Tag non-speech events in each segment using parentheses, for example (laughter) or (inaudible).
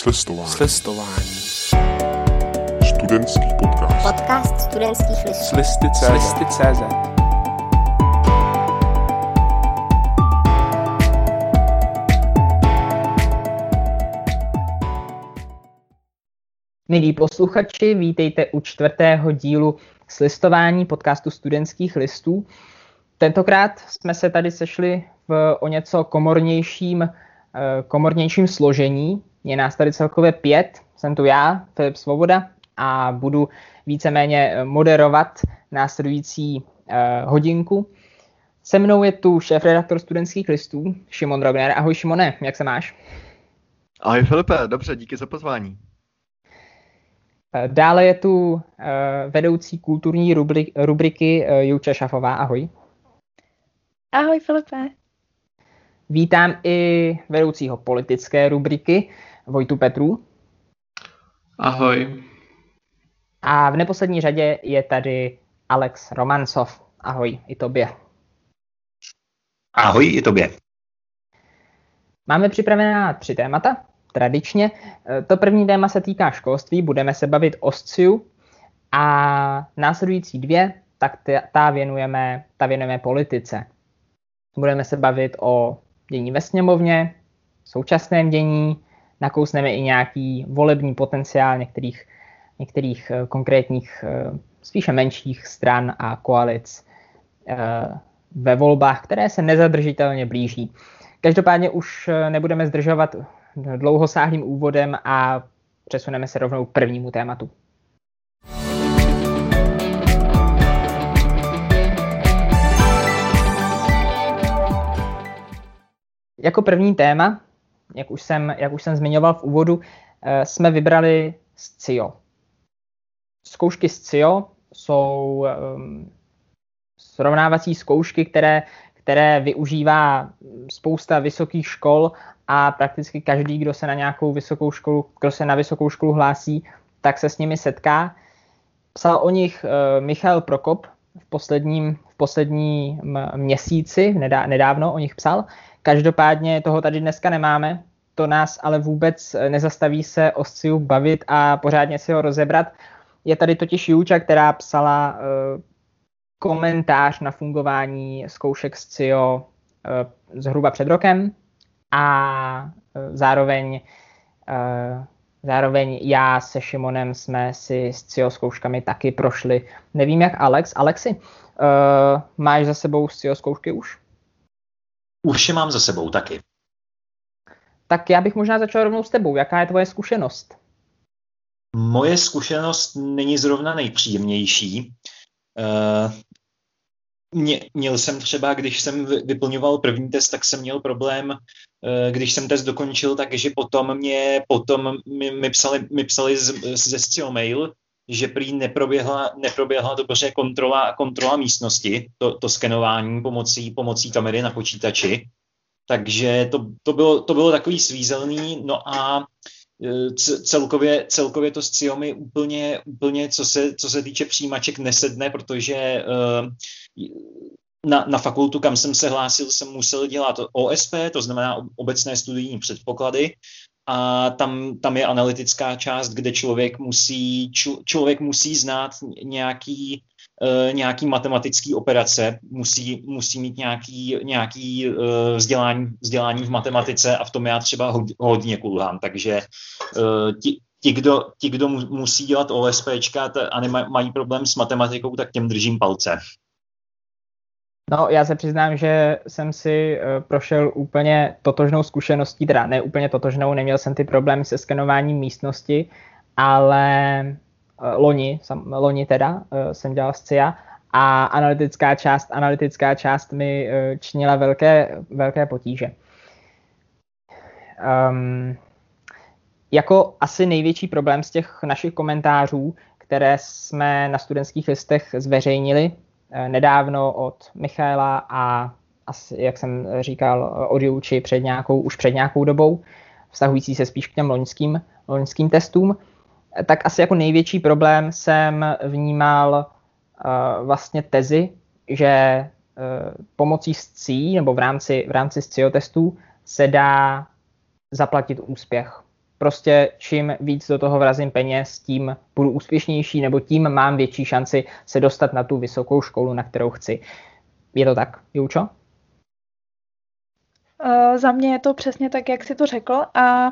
Slistování. Slistování. Studentský podcast. Podcast studentských listů. Slisty.cz Slisty.cz Milí posluchači, vítejte u čtvrtého dílu slistování podcastu studentských listů. Tentokrát jsme se tady sešli v o něco komornějším, eh, komornějším složení. Je nás tady celkově pět, jsem tu já, Filip Svoboda, a budu víceméně moderovat následující eh, hodinku. Se mnou je tu šéf-redaktor studentských listů, Šimon Drobner. Ahoj Šimone, jak se máš? Ahoj Filipe, dobře, díky za pozvání. Eh, Dále je tu eh, vedoucí kulturní rubrik, rubriky eh, Juča Šafová. Ahoj. Ahoj Filipe. Vítám i vedoucího politické rubriky Vojtu Petru. Ahoj. A v neposlední řadě je tady Alex Romancov. Ahoj i tobě. Ahoj i tobě. Máme připravená tři témata, tradičně. To první téma se týká školství, budeme se bavit o SCIU a následující dvě, tak ta- ta věnujeme, ta věnujeme politice. Budeme se bavit o dění ve sněmovně, současném dění, nakousneme i nějaký volební potenciál některých, některých eh, konkrétních, eh, spíše menších stran a koalic eh, ve volbách, které se nezadržitelně blíží. Každopádně už nebudeme zdržovat dlouhosáhlým úvodem a přesuneme se rovnou k prvnímu tématu. Jako první téma, jak už jsem, jak už jsem zmiňoval v úvodu, eh, jsme vybrali SCIO. Zkoušky SCIO jsou um, srovnávací zkoušky, které, které využívá spousta vysokých škol a prakticky každý, kdo se na nějakou vysokou školu, kdo se na vysokou školu hlásí, tak se s nimi setká. Psal o nich uh, Michal Prokop v posledním, v posledním měsíci, nedá, nedávno o nich psal. Každopádně toho tady dneska nemáme, to nás ale vůbec nezastaví se o SCIU bavit a pořádně si ho rozebrat. Je tady totiž Jůča, která psala uh, komentář na fungování zkoušek SCIO uh, zhruba před rokem a zároveň, zároveň já se Šimonem jsme si s CIO zkouškami taky prošli. Nevím jak Alex. Alexi, máš za sebou CIO zkoušky už? Už je mám za sebou taky. Tak já bych možná začal rovnou s tebou. Jaká je tvoje zkušenost? Moje zkušenost není zrovna nejpříjemnější. Uh, mě, měl jsem třeba, když jsem vy- vyplňoval první test, tak jsem měl problém, uh, když jsem test dokončil, takže potom mě potom mi, mi psali, mi psali z, ze SCIO mail, že prý neproběhla, neproběhla dobře kontrola, kontrola místnosti, to, to skenování pomocí, pomocí kamery na počítači. Takže to, to, bylo, to bylo takový svízelný, no a e, celkově, celkově to s Ciomi úplně, úplně co, se, co se týče přijímaček nesedne, protože uh, na, na fakultu, kam jsem se hlásil, jsem musel dělat OSP, to znamená obecné studijní předpoklady, a tam, tam je analytická část, kde člověk musí, čl, člověk musí znát nějaký, uh, nějaký matematický operace, musí, musí mít nějaký, nějaký uh, vzdělání, vzdělání v matematice a v tom já třeba hod, hodně kulhám, takže uh, ti, ti, kdo, ti, kdo mu, musí dělat OSPčka a nemaj, mají problém s matematikou, tak těm držím palce. No, já se přiznám, že jsem si uh, prošel úplně totožnou zkušeností, teda ne úplně totožnou, neměl jsem ty problémy se skenováním místnosti, ale uh, loni, sam, loni teda, uh, jsem dělal SCIA a analytická část, analytická část mi činila velké, velké potíže. Um, jako asi největší problém z těch našich komentářů, které jsme na studentských listech zveřejnili, nedávno od Michaela a asi, jak jsem říkal, od Juči před nějakou, už před nějakou dobou, vztahující se spíš k těm loňským, loňským testům, tak asi jako největší problém jsem vnímal uh, vlastně tezi, že uh, pomocí SCI nebo v rámci, v rámci SCIO testů se dá zaplatit úspěch. Prostě čím víc do toho vrazím peněz, tím budu úspěšnější, nebo tím mám větší šanci se dostat na tu vysokou školu, na kterou chci. Je to tak, Jučo? Uh, za mě je to přesně tak, jak si to řekl a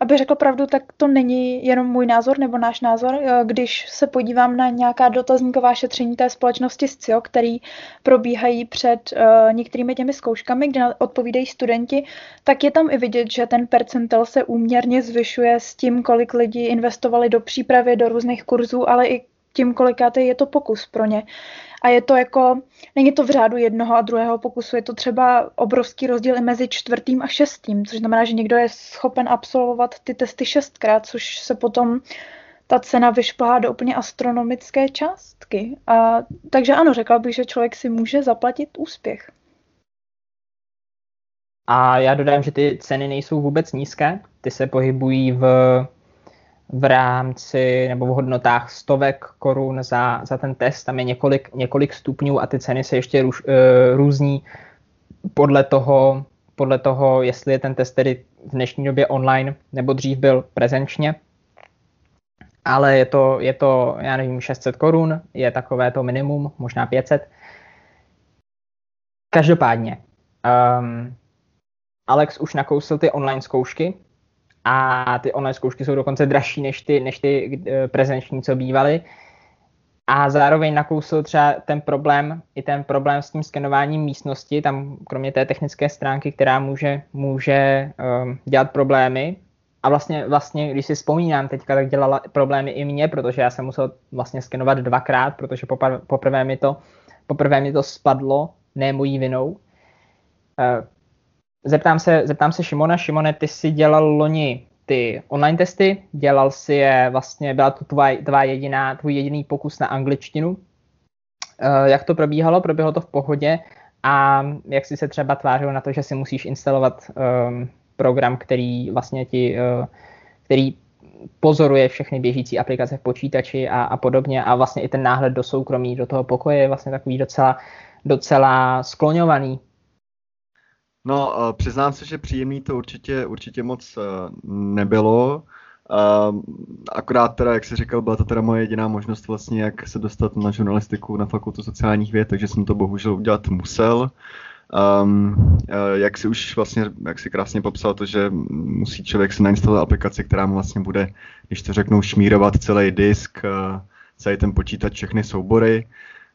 aby řekl pravdu, tak to není jenom můj názor nebo náš názor. Uh, když se podívám na nějaká dotazníková šetření té společnosti SCIO, který probíhají před uh, některými těmi zkouškami, kde odpovídají studenti, tak je tam i vidět, že ten percentel se úměrně zvyšuje s tím, kolik lidí investovali do přípravy, do různých kurzů, ale i tím, kolikátý je to pokus pro ně. A je to jako, není to v řádu jednoho a druhého pokusu, je to třeba obrovský rozdíl i mezi čtvrtým a šestým, což znamená, že někdo je schopen absolvovat ty testy šestkrát, což se potom ta cena vyšplhá do úplně astronomické částky. A, takže ano, řekla bych, že člověk si může zaplatit úspěch. A já dodám, že ty ceny nejsou vůbec nízké, ty se pohybují v v rámci nebo v hodnotách stovek korun za, za ten test. Tam je několik, několik stupňů a ty ceny se ještě růž, uh, různí podle toho, podle toho, jestli je ten test tedy v dnešní době online nebo dřív byl prezenčně. Ale je to, je to, já nevím, 600 korun, je takové to minimum, možná 500. Každopádně, um, Alex už nakousil ty online zkoušky, a ty online zkoušky jsou dokonce dražší než ty, než ty eh, prezenční, co bývaly. A zároveň nakousil třeba ten problém, i ten problém s tím skenováním místnosti, tam kromě té technické stránky, která může, může um, dělat problémy. A vlastně, vlastně, když si vzpomínám teďka, tak dělala problémy i mě, protože já jsem musel vlastně skenovat dvakrát, protože poprvé mi to, poprvé mi to spadlo, ne mojí vinou. Uh, Zeptám se, zeptám se Šimona. Šimone, ty jsi dělal loni ty online testy, dělal si je, vlastně byla to tvoj, tvá jediná, tvůj jediný pokus na angličtinu. Uh, jak to probíhalo? Proběhlo to v pohodě a jak jsi se třeba tvářil na to, že si musíš instalovat um, program, který vlastně ti, uh, který pozoruje všechny běžící aplikace v počítači a, a podobně a vlastně i ten náhled do soukromí, do toho pokoje je vlastně takový docela, docela skloňovaný No, uh, přiznám se, že příjemný to určitě, určitě moc uh, nebylo. Uh, akorát teda, jak jsi říkal, byla to teda moje jediná možnost vlastně, jak se dostat na žurnalistiku na fakultu sociálních věd, takže jsem to bohužel udělat musel. Um, jak si už vlastně, jak si krásně popsal to, že musí člověk si nainstalovat aplikaci, která mu vlastně bude, když to řeknou, šmírovat celý disk, celý ten počítač, všechny soubory.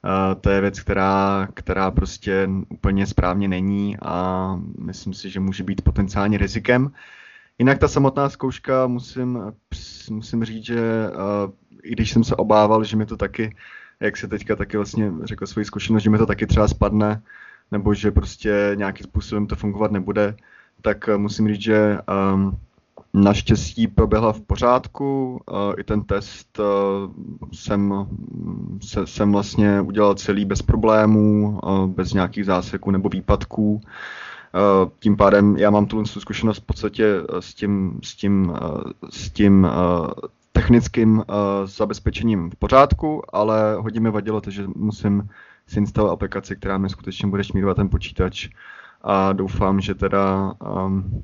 Uh, to je věc, která, která prostě úplně správně není a myslím si, že může být potenciálně rizikem. Jinak ta samotná zkouška, musím, musím říct, že uh, i když jsem se obával, že mi to taky, jak se teďka taky vlastně řekl svoji zkušenost, že mi to taky třeba spadne, nebo že prostě nějakým způsobem to fungovat nebude, tak uh, musím říct, že um, Naštěstí proběhla v pořádku, i ten test jsem, se, jsem vlastně udělal celý bez problémů, bez nějakých záseků nebo výpadků. Tím pádem já mám tu zkušenost v podstatě s tím, s tím, s tím technickým zabezpečením v pořádku, ale hodně mi vadilo to, že musím si instalovat aplikaci, která mi skutečně bude šmírovat ten počítač a doufám, že teda um,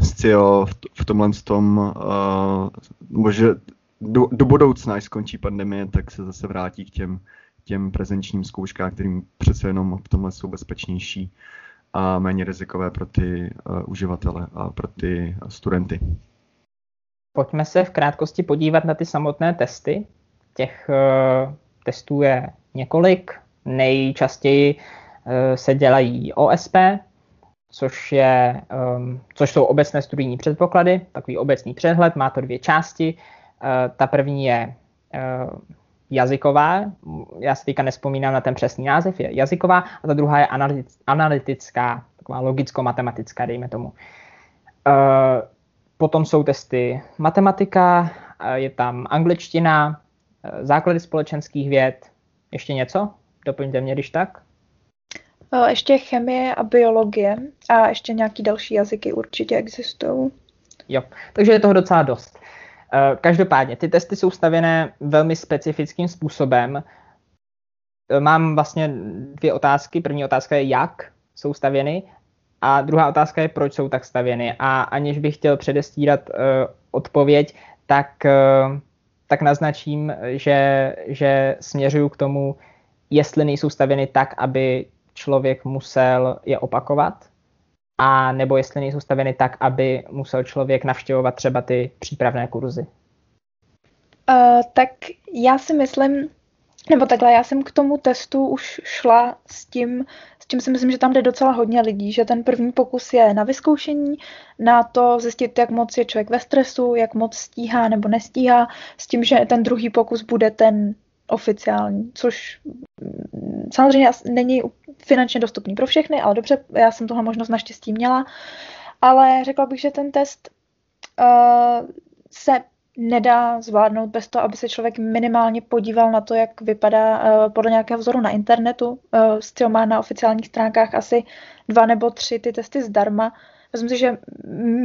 Scio v, tomhle tom, uh, možná do, do budoucna, až skončí pandemie, tak se zase vrátí k těm, těm prezenčním zkouškám, kterým přece jenom v tomhle jsou bezpečnější a méně rizikové pro ty uh, uživatele a pro ty studenty. Pojďme se v krátkosti podívat na ty samotné testy. Těch uh, testů je několik. Nejčastěji uh, se dělají OSP, což, je, um, což jsou obecné studijní předpoklady, takový obecný přehled, má to dvě části. Uh, ta první je uh, jazyková, já si teďka nespomínám na ten přesný název, je jazyková, a ta druhá je analytická, taková logicko-matematická, dejme tomu. Uh, potom jsou testy matematika, uh, je tam angličtina, uh, základy společenských věd, ještě něco? Doplňte mě, když tak. Ještě chemie a biologie a ještě nějaký další jazyky určitě existují. Jo, takže je toho docela dost. Eh, každopádně, ty testy jsou stavěné velmi specifickým způsobem. Eh, mám vlastně dvě otázky. První otázka je, jak jsou stavěny a druhá otázka je, proč jsou tak stavěny. A aniž bych chtěl předestírat uh, odpověď, tak, tak naznačím, že, že směřuju k tomu, jestli nejsou stavěny tak, aby člověk musel je opakovat, a nebo jestli nejsou stavěny tak, aby musel člověk navštěvovat třeba ty přípravné kurzy. Uh, tak já si myslím, nebo takhle, já jsem k tomu testu už šla s tím, s čím si myslím, že tam jde docela hodně lidí, že ten první pokus je na vyzkoušení, na to zjistit, jak moc je člověk ve stresu, jak moc stíhá nebo nestíhá, s tím, že ten druhý pokus bude ten oficiální, což mm, samozřejmě není finančně dostupný pro všechny, ale dobře, já jsem tohle možnost naštěstí měla, ale řekla bych, že ten test uh, se nedá zvládnout bez toho, aby se člověk minimálně podíval na to, jak vypadá uh, podle nějakého vzoru na internetu. Uh, Steel má na oficiálních stránkách asi dva nebo tři ty testy zdarma. Myslím si, že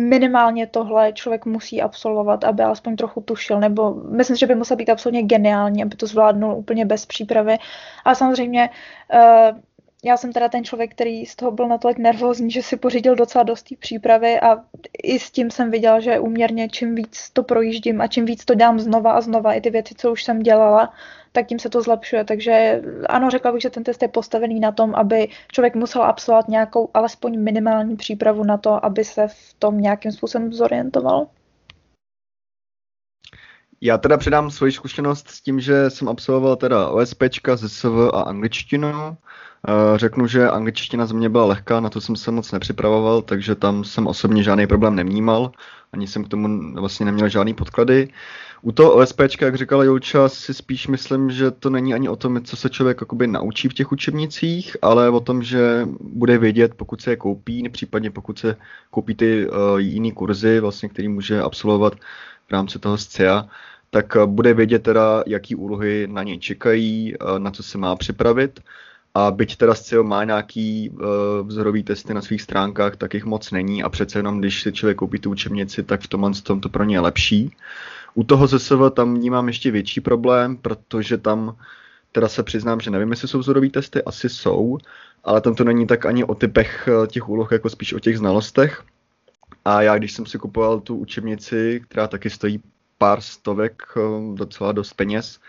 minimálně tohle člověk musí absolvovat, aby alespoň trochu tušil, nebo myslím že by musel být absolutně geniální, aby to zvládnul úplně bez přípravy. Ale samozřejmě uh, já jsem teda ten člověk, který z toho byl natolik nervózní, že si pořídil docela dost přípravy a i s tím jsem viděla, že uměrně čím víc to projíždím a čím víc to dělám znova a znova, i ty věci, co už jsem dělala, tak tím se to zlepšuje. Takže ano, řekla bych, že ten test je postavený na tom, aby člověk musel absolvovat nějakou alespoň minimální přípravu na to, aby se v tom nějakým způsobem zorientoval. Já teda předám svoji zkušenost s tím, že jsem absolvoval teda OSPčka, ZSV a angličtinu. Eh, řeknu, že angličtina za mě byla lehká, na to jsem se moc nepřipravoval, takže tam jsem osobně žádný problém nevnímal, ani jsem k tomu vlastně neměl žádný podklady. U toho OSP, jak říkala Jouča, si spíš myslím, že to není ani o tom, co se člověk jakoby naučí v těch učebnicích, ale o tom, že bude vědět, pokud se je koupí, případně pokud se koupí ty uh, jiný kurzy, vlastně, který může absolvovat v rámci toho SCIA, tak uh, bude vědět teda, jaký úlohy na něj čekají, uh, na co se má připravit a byť teda SCIO má nějaký uh, vzorový testy na svých stránkách, tak jich moc není a přece jenom, když si člověk koupí tu učebnici, tak v tomhle tom to pro ně je lepší. U toho ZSV tam vnímám ještě větší problém, protože tam teda se přiznám, že nevím, jestli jsou vzorový testy, asi jsou, ale tam to není tak ani o typech eh, těch úloh, jako spíš o těch znalostech. A já, když jsem si kupoval tu učebnici, která taky stojí pár stovek, eh, docela dost peněz,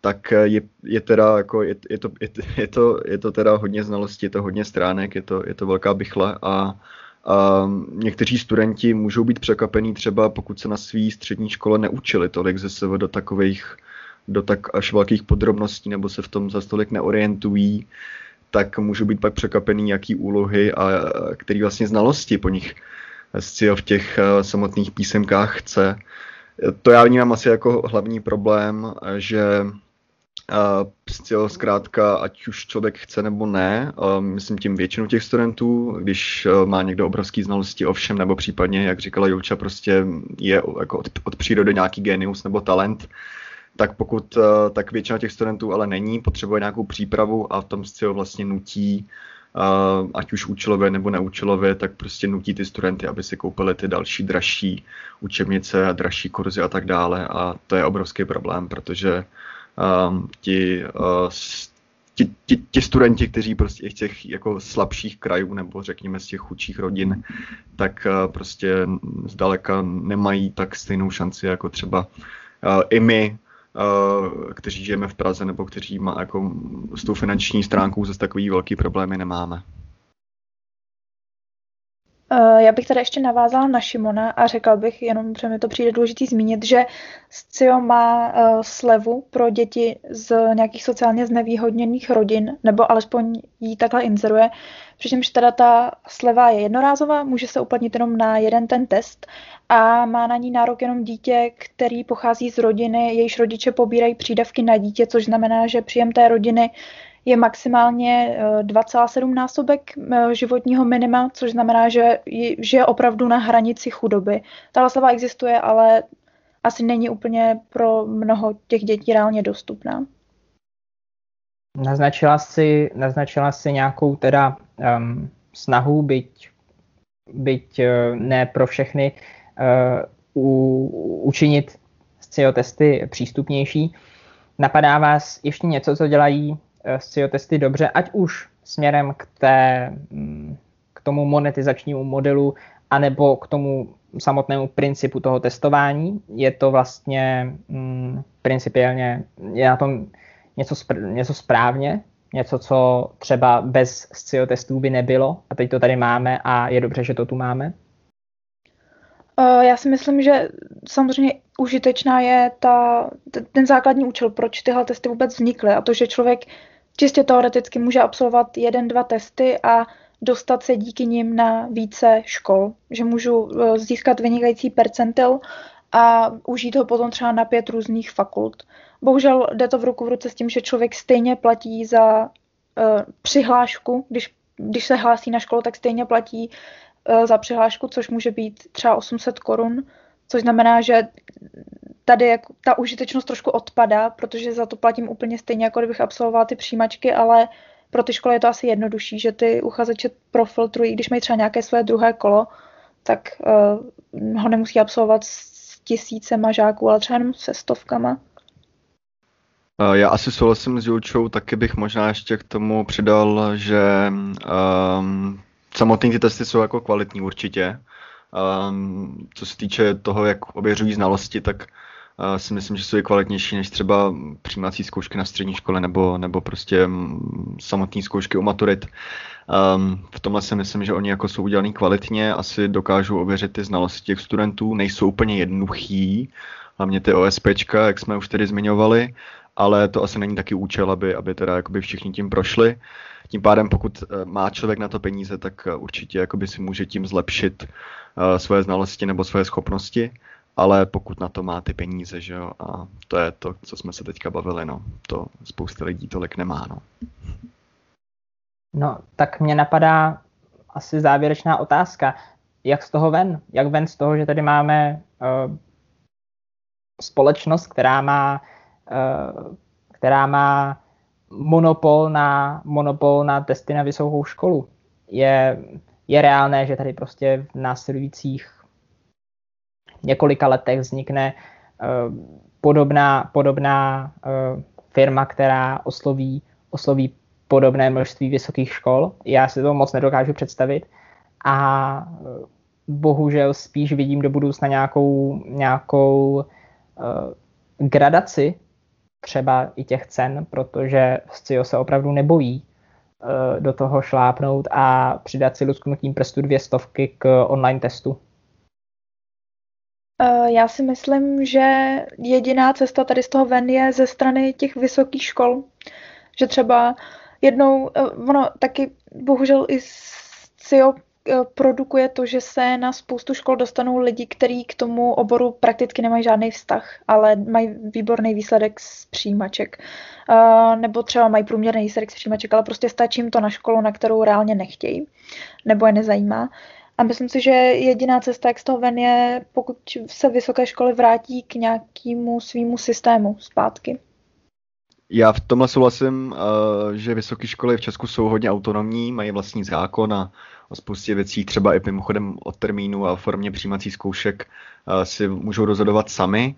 tak eh, je, je teda jako, je, je, to, je, je, to, je to teda hodně znalostí, je to hodně stránek, je to, je to velká bychle a, a někteří studenti můžou být překvapení třeba, pokud se na své střední škole neučili tolik ze sebe do takových, do tak až velkých podrobností, nebo se v tom za tolik neorientují, tak můžou být pak překvapený, jaký úlohy a, a který vlastně znalosti po nich v těch eh, samotných písemkách chce. To já vnímám asi jako hlavní problém, že Uh, zkrátka, ať už člověk chce nebo ne, uh, myslím tím většinu těch studentů, když má někdo obrovský znalosti o všem, nebo případně, jak říkala Jouča, prostě je jako od, od přírody nějaký genius nebo talent, tak pokud tak většina těch studentů ale není, potřebuje nějakou přípravu a v tom SCIO vlastně nutí, ať už účelově nebo neúčelově, tak prostě nutí ty studenty, aby si koupili ty další dražší učebnice a dražší kurzy a tak dále. A to je obrovský problém, protože um, ti, uh, ti, ti, ti studenti, kteří prostě z těch jako slabších krajů nebo řekněme z těch chudších rodin, tak uh, prostě zdaleka nemají tak stejnou šanci jako třeba uh, i my, kteří žijeme v Praze nebo kteří má jako s tou finanční stránkou zase takový velký problémy nemáme. Eh, já bych tady ještě navázala na Šimona a řekla bych, jenom protože mi to přijde důležitý zmínit, že SCIO má uh, slevu pro děti z nějakých sociálně znevýhodněných rodin, nebo alespoň jí takhle inzeruje, přičemž teda ta sleva je jednorázová, může se uplatnit jenom na jeden ten test a má na ní nárok jenom dítě, který pochází z rodiny, jejíž rodiče pobírají přídavky na dítě, což znamená, že příjem té rodiny je maximálně 2,7 eh, násobek eh, životního minima, což znamená, že je, že je opravdu na hranici chudoby. Ta sleva existuje, ale asi není úplně pro mnoho těch dětí reálně dostupná. Naznačila si, naznačila si nějakou teda um, snahu, byť, byť uh, ne pro všechny, uh, u, učinit SCIO testy přístupnější. Napadá vás ještě něco, co dělají SEO testy dobře, ať už směrem k, té, mm, k tomu monetizačnímu modelu anebo k tomu samotnému principu toho testování. Je to vlastně mm, principiálně, je na tom něco, spr- něco správně, něco, co třeba bez SCIO testů by nebylo a teď to tady máme a je dobře, že to tu máme? Eh, já si myslím, že samozřejmě užitečná je ta, ten základní účel, proč tyhle testy vůbec vznikly a to, že člověk čistě teoreticky může absolvovat jeden, dva testy a dostat se díky nim na více škol, že můžu eh, získat vynikající percentil a užít ho potom třeba na pět různých fakult. Bohužel jde to v ruku v ruce s tím, že člověk stejně platí za uh, přihlášku, když, když se hlásí na školu, tak stejně platí za přihlášku, což může být třeba 800 korun, což znamená, že tady jako ta užitečnost trošku odpadá, protože za to platím úplně stejně, jako kdybych absolvovala ty přijímačky, ale pro ty školy je to asi jednodušší, že ty uchazeče profiltrují, když mají třeba nějaké své druhé kolo, tak uh, ho nemusí absolvovat s tisícema žáků, ale třeba jenom se stovkama. Já asi souhlasím s Julčou, taky bych možná ještě k tomu přidal, že um, samotný ty testy jsou jako kvalitní určitě. Um, co se týče toho, jak ověřují znalosti, tak uh, si myslím, že jsou i kvalitnější než třeba přijímací zkoušky na střední škole nebo, nebo prostě um, samotné zkoušky u maturit. Um, v tomhle si myslím, že oni jako jsou udělaný kvalitně, asi dokážou ověřit ty znalosti těch studentů, nejsou úplně jednoduchý, hlavně ty OSPčka, jak jsme už tedy zmiňovali, ale to asi není taky účel, aby, aby teda jakoby všichni tím prošli. Tím pádem, pokud eh, má člověk na to peníze, tak eh, určitě jakoby si může tím zlepšit uh, svoje znalosti nebo svoje schopnosti, ale pokud na to má ty peníze, že jo, a to je to, co jsme se teďka bavili, no, to spousta lidí tolik nemá, no. No, tak mě napadá asi závěrečná otázka. Jak z toho ven? Jak ven z toho, že tady máme uh, společnost, která má která má monopol na, monopol na testy na vysokou školu. Je, je reálné, že tady prostě v následujících několika letech vznikne uh, podobná, podobná uh, firma, která osloví, osloví podobné množství vysokých škol. Já si to moc nedokážu představit a bohužel spíš vidím do budoucna nějakou, nějakou gradaci třeba i těch cen, protože Scio se opravdu nebojí uh, do toho šlápnout a přidat si lusknutím prstu dvě stovky k online testu. Uh, já si myslím, že jediná cesta tady z toho ven je ze strany těch vysokých škol. Že třeba jednou, uh, ono taky bohužel i CIO Eh, produkuje to, že se na spoustu škol dostanou lidi, kteří k tomu oboru prakticky nemají žádný vztah, ale mají výborný výsledek z přijímaček. Uh, nebo třeba mají průměrný výsledek z přijímaček, ale prostě stačí jim to na školu, na kterou reálně nechtějí, nebo je nezajímá. A myslím si, že jediná cesta, jak z toho ven je, pokud se vysoké školy vrátí k nějakému svýmu systému zpátky. Já v tomhle souhlasím, eh, že vysoké školy v Česku jsou hodně autonomní, mají vlastní zákon a o spoustě věcí, třeba i mimochodem od termínu a formě přijímací zkoušek eh, si můžou rozhodovat sami.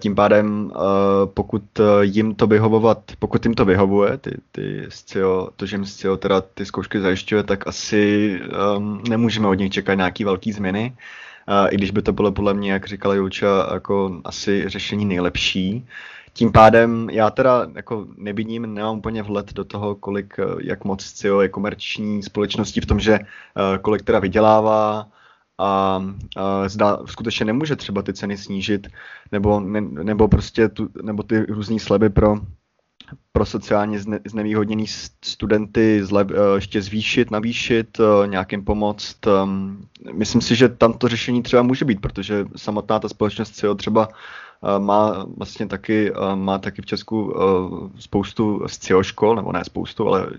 Tím pádem, eh, pokud jim to vyhovovat, pokud jim to vyhovuje, ty, ty SCIO, to, že jim SCIO teda ty zkoušky zajišťuje, tak asi um, nemůžeme od nich čekat nějaký velký změny. I když by to bylo podle mě, jak říkala Julča, jako asi řešení nejlepší. Tím pádem já teda jako nevidím, nemám úplně vhled do toho, kolik, eh, jak moc CIO je komerční společností v tom, že uh, kolik teda vydělává a uh, zda skutečně nemůže třeba ty ceny snížit, nebo, ne, nebo prostě tu, nebo ty různé sleby pro pro sociálně zne, znevýhodněný studenty zlep, ještě zvýšit, navýšit, nějakým pomoct. Ehm, myslím si, že tam to řešení třeba může být, protože samotná ta společnost CIO třeba má vlastně taky, má taky v Česku spoustu SCIO škol, nebo ne spoustu, ale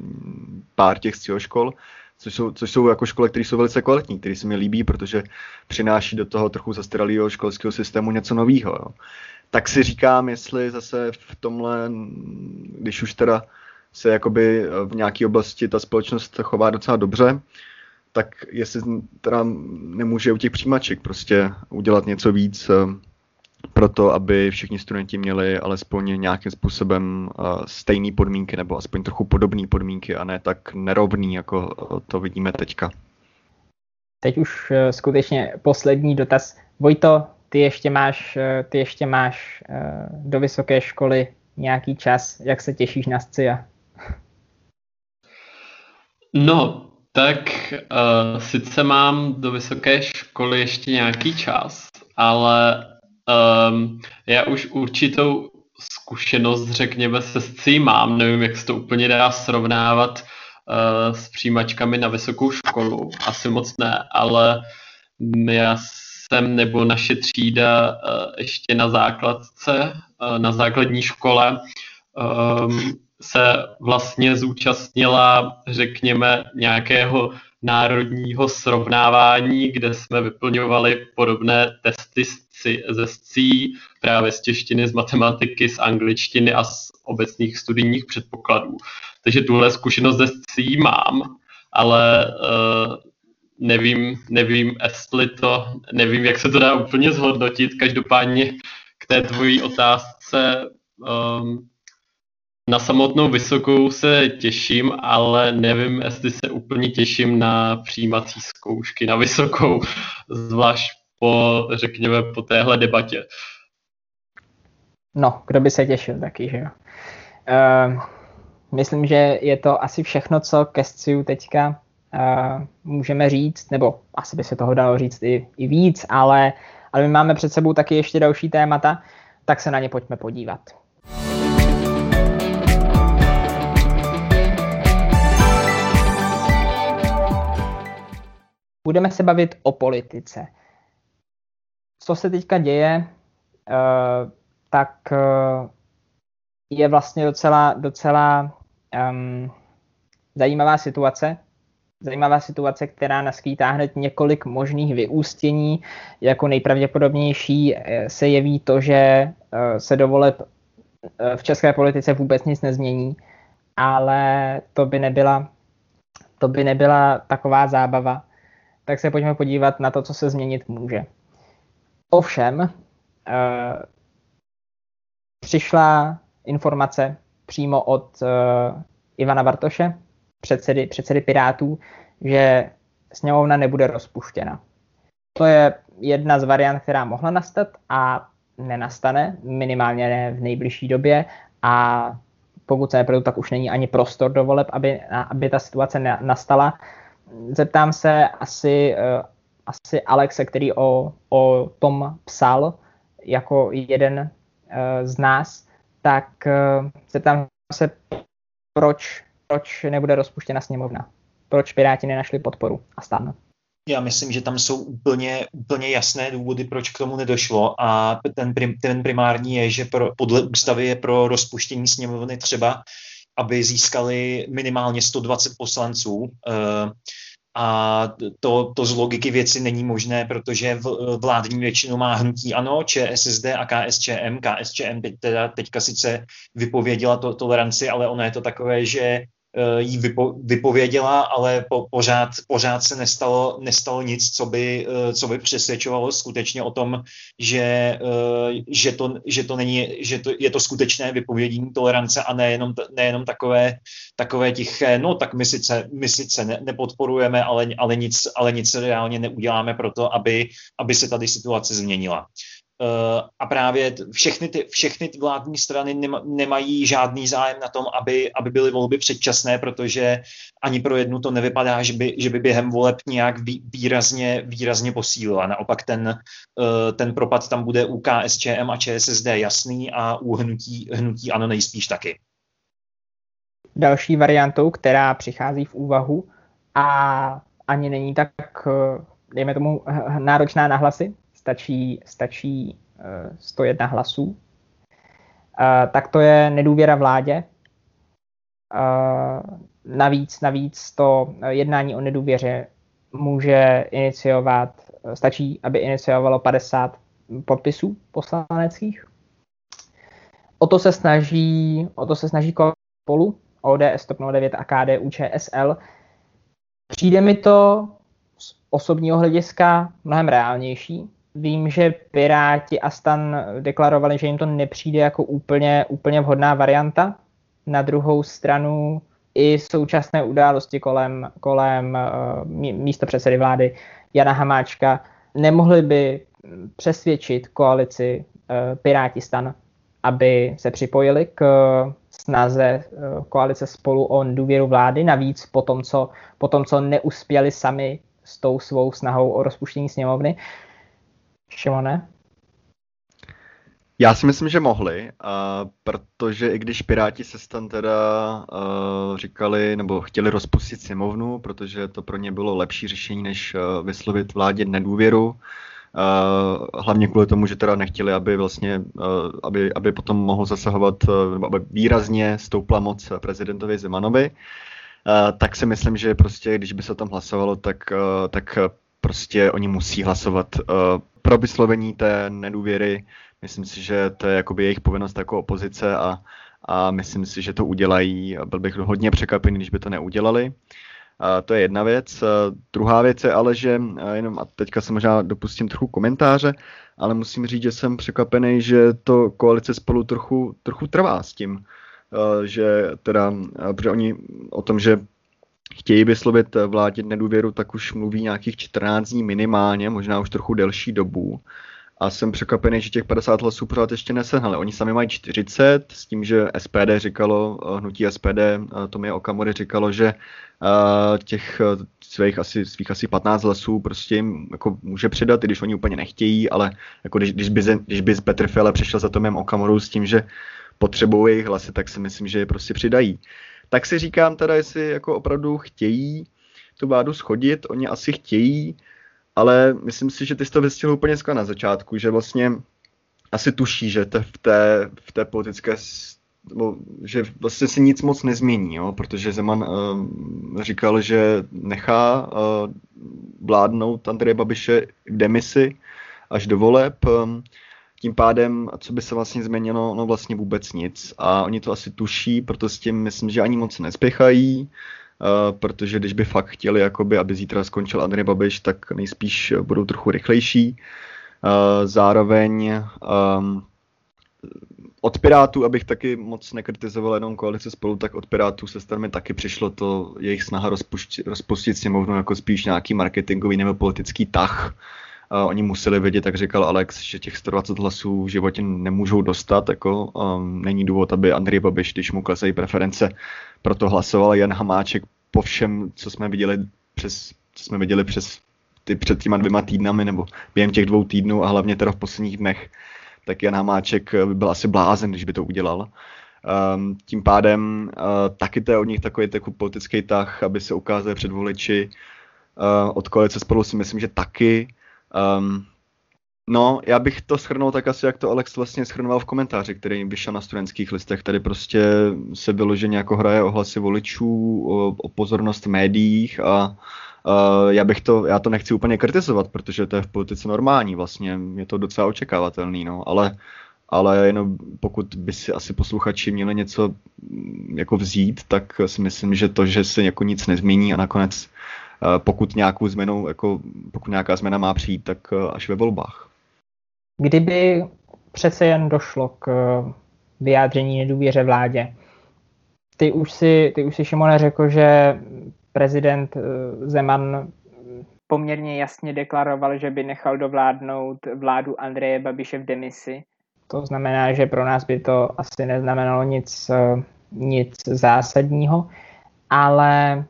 pár těch SCIO škol, což jsou, což jsou jako školy, které jsou velice kvalitní, které se mi líbí, protože přináší do toho trochu zastaralého školského systému něco nového. Jo. Tak si říkám, jestli zase v tomhle, když už teda se jakoby v nějaké oblasti ta společnost chová docela dobře, tak jestli teda nemůže u těch přijímaček prostě udělat něco víc, proto, aby všichni studenti měli alespoň nějakým způsobem uh, stejné podmínky nebo aspoň trochu podobné podmínky a ne tak nerovný, jako to vidíme teďka. teď už eh, skutečně poslední dotaz. Vojto, ty ještě máš, eh, ty ještě máš eh, do vysoké školy nějaký čas, jak se těšíš na SCIA? No, tak uh, sice mám do vysoké školy ještě nějaký čas, ale um, já už určitou zkušenost, řekněme, se SCI mám. Nevím, jak se to úplně dá srovnávat uh, s přijímačkami na vysokou školu. Asi moc ne, ale já jsem nebo naše třída uh, ještě na základce, uh, na základní škole um, se vlastně zúčastnila, řekněme, nějakého národního srovnávání, kde jsme vyplňovali podobné testy ze SCI, právě z češtiny, z matematiky, z angličtiny a z obecných studijních předpokladů. Takže tuhle zkušenost ze SCI mám, ale uh, nevím, nevím, jestli to, nevím, jak se to dá úplně zhodnotit. Každopádně k té tvojí otázce um, na samotnou vysokou se těším, ale nevím, jestli se úplně těším na přijímací zkoušky na vysokou, zvlášť po, řekněme, po téhle debatě. No, kdo by se těšil taky, že jo. Uh, myslím, že je to asi všechno, co ke SCIU teďka uh, můžeme říct, nebo asi by se toho dalo říct i, i víc, ale, ale my máme před sebou taky ještě další témata, tak se na ně pojďme podívat. Budeme se bavit o politice. Co se teďka děje, uh, tak uh, je vlastně docela, docela um, zajímavá situace. Zajímavá situace, která naskýtá hned několik možných vyústění. Jako nejpravděpodobnější eh, se jeví to, že se do voleb v české politice vůbec nic nezmění, ale to by nebyla, to by nebyla taková zábava tak se pojďme podívat na to, co se změnit může. Ovšem, uh, přišla informace přímo od uh, Ivana Bartoše, předsedy, předsedy Pirátů, že sněmovna nebude rozpuštěna. To je jedna z variant, která mohla nastat a nenastane, minimálně ne v nejbližší době a pokud se nepředu, tak už není ani prostor do voleb, aby, aby ta situace nastala zeptám se asi, uh, asi Alexe, který o, o tom psal jako jeden uh, z nás, tak uh, zeptám se, proč, proč nebude rozpuštěna sněmovna. Proč Piráti nenašli podporu a stáhnout. Já myslím, že tam jsou úplně, úplně jasné důvody, proč k tomu nedošlo a ten, prim, ten primární je, že pro, podle ústavy je pro rozpuštění sněmovny třeba aby získali minimálně 120 poslanců. Eh, a to, to z logiky věci není možné, protože vládní většinu má hnutí ANO, ČSSD a KSČM. KSČM teď teda, teďka sice vypověděla to toleranci, ale ono je to takové, že jí vypo, vypověděla, ale po, pořád, pořád se nestalo, nestalo nic, co by, eh, co by přesvědčovalo skutečně o tom, že, eh, že, to, že, to není, že to, je to skutečné vypovědění tolerance a nejenom, nejenom takové, takové tiché, no tak my sice, my sice ne, nepodporujeme, ale, ale, nic, ale nic reálně neuděláme pro to, aby, aby se tady situace změnila. Eh, a právě všechny ty, všechny ty vládní strany nemají žádný zájem na tom, aby, aby byly volby předčasné, protože ani pro jednu to nevypadá, že by, že by během voleb nějak výrazně, výrazně posílila. Naopak ten, eh, ten propad tam bude u KSČM a ČSSD jasný a u hnutí, hnutí ano nejspíš taky. Další variantou, která přichází v úvahu a ani není tak, eh, dejme tomu, náročná na hlasy, stačí, stačí 101 eh, hlasů, eh, tak to je nedůvěra vládě. Eh, navíc, navíc to jednání o nedůvěře může iniciovat, stačí, aby iniciovalo 50 podpisů poslaneckých. O to se snaží, o to se snaží spolu ODS, TOP 09 a KDU ČSL. Přijde mi to z osobního hlediska mnohem reálnější, Vím, že Piráti a Stan deklarovali, že jim to nepřijde jako úplně, úplně vhodná varianta. Na druhou stranu i současné události kolem, kolem uh, místo předsedy vlády Jana Hamáčka, nemohli by přesvědčit koalici uh, Piráti stan, aby se připojili k uh, snaze koalice spolu o důvěru vlády, navíc po tom, co, po tom, co neuspěli sami s tou svou snahou o rozpuštění sněmovny. Šimone? Já si myslím, že mohli, uh, protože i když Piráti se stan teda uh, říkali nebo chtěli rozpustit sněmovnu, protože to pro ně bylo lepší řešení, než uh, vyslovit vládě nedůvěru, uh, hlavně kvůli tomu, že teda nechtěli, aby vlastně, aby, aby potom mohl zasahovat, nebo aby výrazně stoupla moc prezidentovi Zemanovi, tak si myslím, že prostě, když by se tam hlasovalo, tak, tak prostě oni musí hlasovat pro vyslovení té nedůvěry Myslím si, že to je jakoby jejich povinnost jako opozice a, a myslím si, že to udělají. Byl bych hodně překvapený, když by to neudělali. A to je jedna věc. A druhá věc je ale, že jenom a teďka se možná dopustím trochu komentáře, ale musím říct, že jsem překvapený, že to koalice spolu trochu, trochu trvá s tím, že teda, protože oni o tom, že chtějí vyslovit vládě nedůvěru, tak už mluví nějakých 14 dní minimálně, možná už trochu delší dobu a jsem překvapený, že těch 50 hlasů pořád ještě nesehnali. Oni sami mají 40, s tím, že SPD říkalo, eh, hnutí SPD, eh, Tomie Okamory říkalo, že eh, těch svých asi, svých asi 15 hlasů prostě jim jako může přidat, i když oni úplně nechtějí, ale jako když, když, by, když by Petr Fiala přišel za Tomiem Okamorou s tím, že potřebují jejich hlasy, tak si myslím, že je prostě přidají. Tak si říkám teda, jestli jako opravdu chtějí tu vládu schodit, oni asi chtějí, ale myslím si, že ty jsi to vystihl úplně na začátku, že vlastně asi tuší, že te, v, té, v té politické že vlastně se nic moc nezmění, jo? protože Zeman uh, říkal, že nechá uh, vládnout Andreje Babiše v demisi až do voleb. Um, tím pádem, co by se vlastně změnilo, no vlastně vůbec nic. A oni to asi tuší, proto s tím myslím, že ani moc nespěchají. Uh, protože když by fakt chtěli, jakoby, aby zítra skončil Andrej Babiš, tak nejspíš budou trochu rychlejší. Uh, zároveň um, od Pirátů, abych taky moc nekritizoval jenom koalici spolu, tak od Pirátů se strany taky přišlo to jejich snaha rozpustit, rozpustit sněmovnu jako spíš nějaký marketingový nebo politický tah. Uh, oni museli vědět, jak říkal Alex, že těch 120 hlasů v životě nemůžou dostat. Jako, um, není důvod, aby Andrej Babiš, když mu klesají preference, proto hlasoval Jan Hamáček po všem, co jsme viděli přes, co jsme viděli přes ty před těma dvěma týdnami nebo během těch dvou týdnů a hlavně teda v posledních dnech, tak Jan Hamáček by byl asi blázen, když by to udělal. Um, tím pádem uh, taky to je od nich takový, takový politický tah, aby se ukázali před voliči. Uh, od koalice spolu si myslím, že taky. Um, No, já bych to schrnul tak asi, jak to Alex vlastně schrnoval v komentáři, který vyšel na studentských listech. Tady prostě se vyloženě jako hraje o hlasy voličů, o, o pozornost v médiích a Uh, já bych to, já to nechci úplně kritizovat, protože to je v politice normální, vlastně je to docela očekávatelný, no, ale, ale jenom pokud by si asi posluchači měli něco jako vzít, tak si myslím, že to, že se jako nic nezmění a nakonec pokud nějakou změnou, jako pokud nějaká změna má přijít, tak uh, až ve volbách. Kdyby přece jen došlo k vyjádření nedůvěře vládě, ty už si, ty už si Šimone řekl, že prezident eh, Zeman poměrně jasně deklaroval, že by nechal dovládnout vládu Andreje Babiše v demisi. To znamená, že pro nás by to asi neznamenalo nic, eh, nic zásadního, ale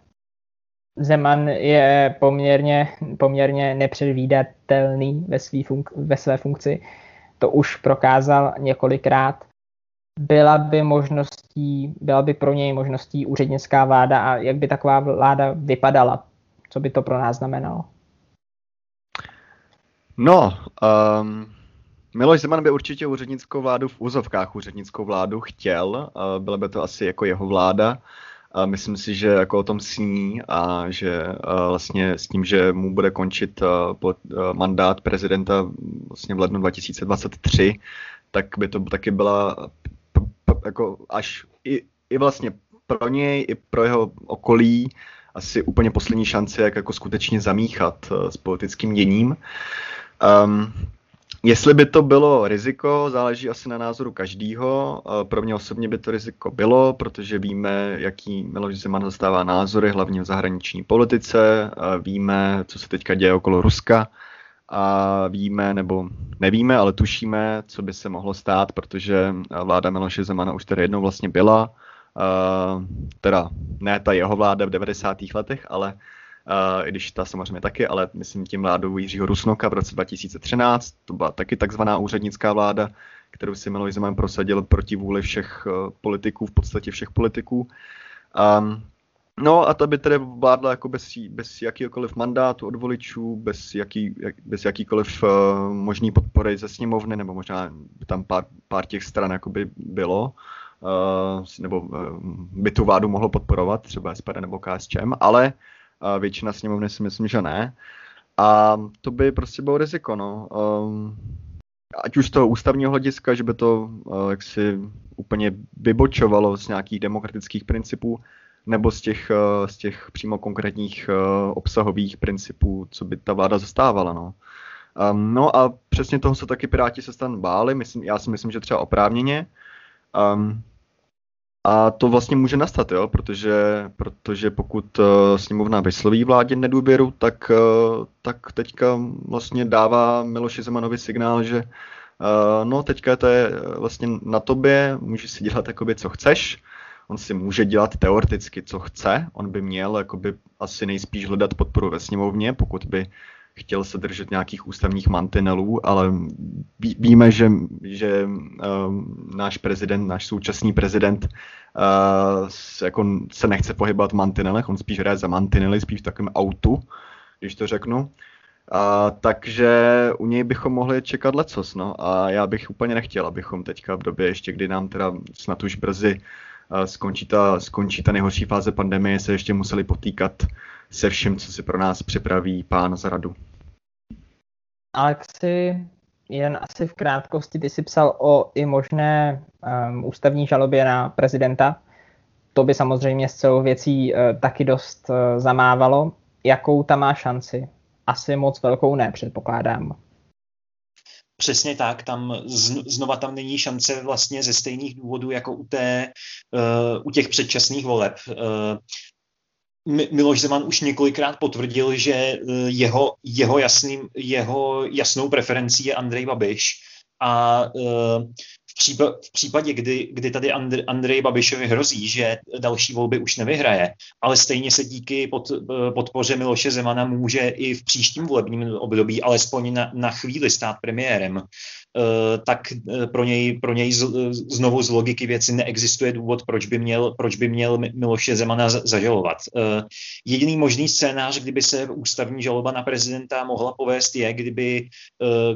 Zeman je poměrně, poměrně nepředvídatelný ve, svý funk- ve své funkci. To už prokázal několikrát. Byla by možností, byla by pro něj možností úřednická vláda a jak by taková vláda vypadala? Co by to pro nás znamenalo? No, um, Miloš Zeman by určitě úřednickou vládu v úzovkách úřednickou vládu chtěl. Uh, byla by to asi jako jeho vláda. A myslím si, že jako o tom sní a že vlastně s tím, že mu bude končit mandát prezidenta vlastně v lednu 2023, tak by to taky byla jako až i, i vlastně pro něj, i pro jeho okolí asi úplně poslední šance, jak jako skutečně zamíchat s politickým děním. Um, Jestli by to bylo riziko, záleží asi na názoru každýho. Pro mě osobně by to riziko bylo, protože víme, jaký Miloš Zeman zastává názory, hlavně v zahraniční politice. Víme, co se teďka děje okolo Ruska. A víme, nebo nevíme, ale tušíme, co by se mohlo stát, protože vláda Miloše Zemana už tady jednou vlastně byla. Teda ne ta jeho vláda v 90. letech, ale Uh, i když ta samozřejmě taky, ale myslím tím vládou Jiřího Rusnoka v roce 2013, to byla taky takzvaná úřednická vláda, kterou si Miloš Zeman prosadil proti vůli všech uh, politiků, v podstatě všech politiků. Um, no a ta by tedy vládla jako bez, bez jakýkoliv mandátu od voličů, bez, jaký, jak, bez jakýkoliv uh, možný podpory ze sněmovny, nebo možná by tam pár, pár těch stran jakoby bylo, uh, nebo uh, by tu vládu mohlo podporovat, třeba SPD nebo KSČM, ale a většina sněmovny si myslím, že ne. A to by prostě bylo riziko, no. Um, ať už z toho ústavního hlediska, že by to uh, jaksi úplně vybočovalo z nějakých demokratických principů, nebo z těch, uh, z těch přímo konkrétních uh, obsahových principů, co by ta vláda zastávala, no. Um, no a přesně toho se taky Piráti se stan báli, myslím, já si myslím, že třeba oprávněně. Um, a to vlastně může nastat, jo, protože, protože pokud uh, sněmovna vysloví vládě nedůvěru, tak, uh, tak teďka vlastně dává Miloši Zemanovi signál, že uh, no teďka to je vlastně na tobě, můžeš si dělat jakoby co chceš, on si může dělat teoreticky co chce, on by měl jakoby asi nejspíš hledat podporu ve sněmovně, pokud by chtěl se držet nějakých ústavních mantinelů, ale ví, víme, že, že uh, náš prezident, náš současný prezident uh, se, jako, se nechce pohybovat v mantinelech, on spíš hraje za mantinely, spíš v takovém autu, když to řeknu. Uh, takže u něj bychom mohli čekat lecos, no. A já bych úplně nechtěl, abychom teďka v době ještě, kdy nám teda snad už brzy uh, skončí, ta, skončí ta nejhorší fáze pandemie, se ještě museli potýkat se vším, co si pro nás připraví pán z radu. Alexi, jen asi v krátkosti, ty jsi psal o i možné um, ústavní žalobě na prezidenta. To by samozřejmě s celou věcí uh, taky dost uh, zamávalo. Jakou tam má šanci? Asi moc velkou ne, předpokládám. Přesně tak, tam znova tam není šance vlastně ze stejných důvodů jako u, té, uh, u těch předčasných voleb. Uh, Miloš Zeman už několikrát potvrdil, že eh, jeho, jeho, jasným, jeho jasnou preferencí je Andrej Babiš. A v případě, kdy, kdy tady Andr, Andrej Babišovi hrozí, že další volby už nevyhraje, ale stejně se díky pod, eh, podpoře Miloše Zemana může i v příštím volebním období alespoň na, na chvíli stát premiérem, Eh, tak eh, pro něj, pro něj znovu z logiky věci neexistuje důvod, proč by měl, proč by měl Miloše Zemana zažalovat. Jediný možný scénář, kdyby se ústavní žaloba na prezidenta mohla povést, je, kdyby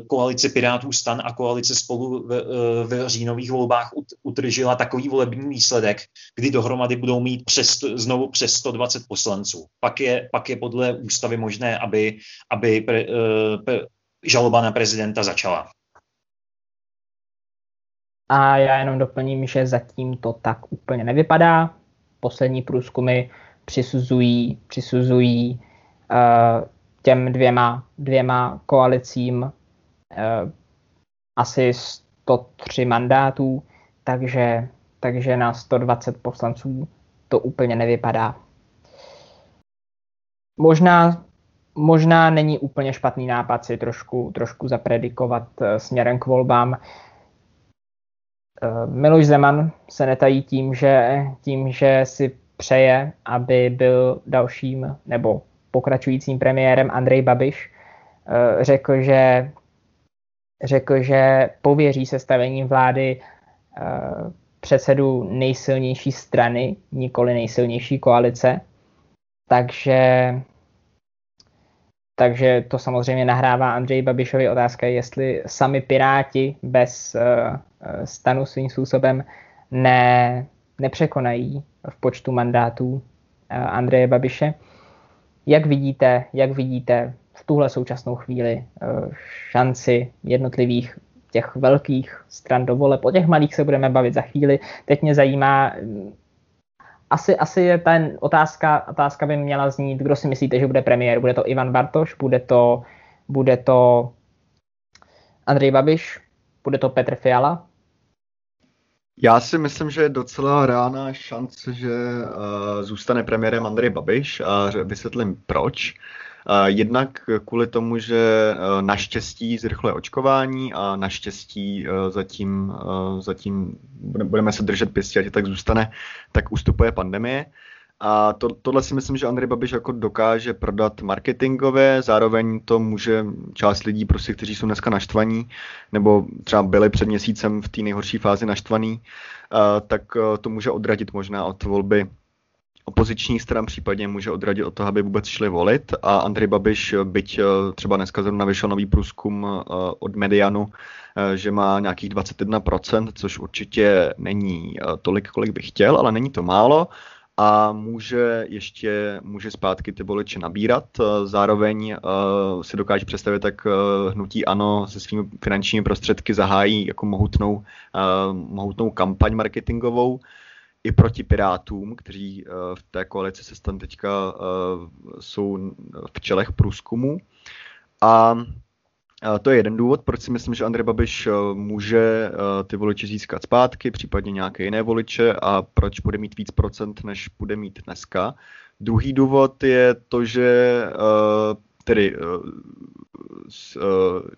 koalice Pirátů stan a koalice spolu ve, ve říjnových volbách utržila takový volební výsledek, kdy dohromady budou mít přes, znovu přes 120 poslanců. Pak je, pak je podle ústavy možné, aby, aby pre, pre, žaloba na prezidenta začala. A já jenom doplním, že zatím to tak úplně nevypadá. Poslední průzkumy přisuzují, přisuzují uh, těm dvěma, dvěma koalicím uh, asi 103 mandátů, takže, takže na 120 poslanců to úplně nevypadá. Možná, možná není úplně špatný nápad si trošku, trošku zapredikovat uh, směrem k volbám, Eh, Miloš Zeman se netají tím, že, tím, že si přeje, aby byl dalším nebo pokračujícím premiérem Andrej Babiš. Eh, řekl, že, řekl, že pověří sestavením vlády eh, předsedu nejsilnější strany, nikoli nejsilnější koalice. Takže, takže to samozřejmě nahrává Andrej Babišovi otázka, jestli sami Piráti bez Eh, stanu svým způsobem ne, nepřekonají v počtu mandátů eh, Andreje Babiše. Jak vidíte, jak vidíte tuhle současnou chvíli eh, šanci jednotlivých těch velkých stran do voleb. O těch malých se budeme bavit za chvíli. Teď mě zajímá, asi, asi je ten otázka, otázka by měla znít, kdo si myslíte, že bude premiér. Bude to Ivan Bartoš, bude to, bude to Andrej Babiš, bude to Petr Fiala? Já si myslím, že je docela reálná šance, že uh, zůstane premiérem Andrej Babiš a vysvětlím proč. Uh, jednak kvůli tomu, že uh, naštěstí zrychluje očkování a naštěstí uh, zatím, zatím budeme se držet pěstí, ať tak zůstane, tak ustupuje pandemie. A to, tohle si myslím, že Andrej Babiš jako dokáže prodat marketingově, zároveň to může část lidí, prostě, kteří jsou dneska naštvaní, nebo třeba byli před měsícem v té nejhorší fázi naštvaný, tak to může odradit možná od volby opozičních stran případně může odradit od toho, aby vůbec šli volit. A Andrej Babiš, byť třeba dneska zrovna vyšel nový průzkum od Medianu, že má nějakých 21%, což určitě není tolik, kolik bych chtěl, ale není to málo. A může ještě může zpátky ty voliče nabírat. Zároveň uh, si dokáže představit, jak uh, hnutí ANO se svými finančními prostředky zahájí jako mohutnou, uh, mohutnou kampaň marketingovou i proti Pirátům, kteří uh, v té koalici se stan teďka uh, jsou v čelech průzkumu. A to je jeden důvod, proč si myslím, že Andrej Babiš eh, může eh, ty voliče získat zpátky, případně nějaké jiné voliče a proč bude mít víc procent, než bude mít dneska. Druhý důvod je to, že eh, tedy,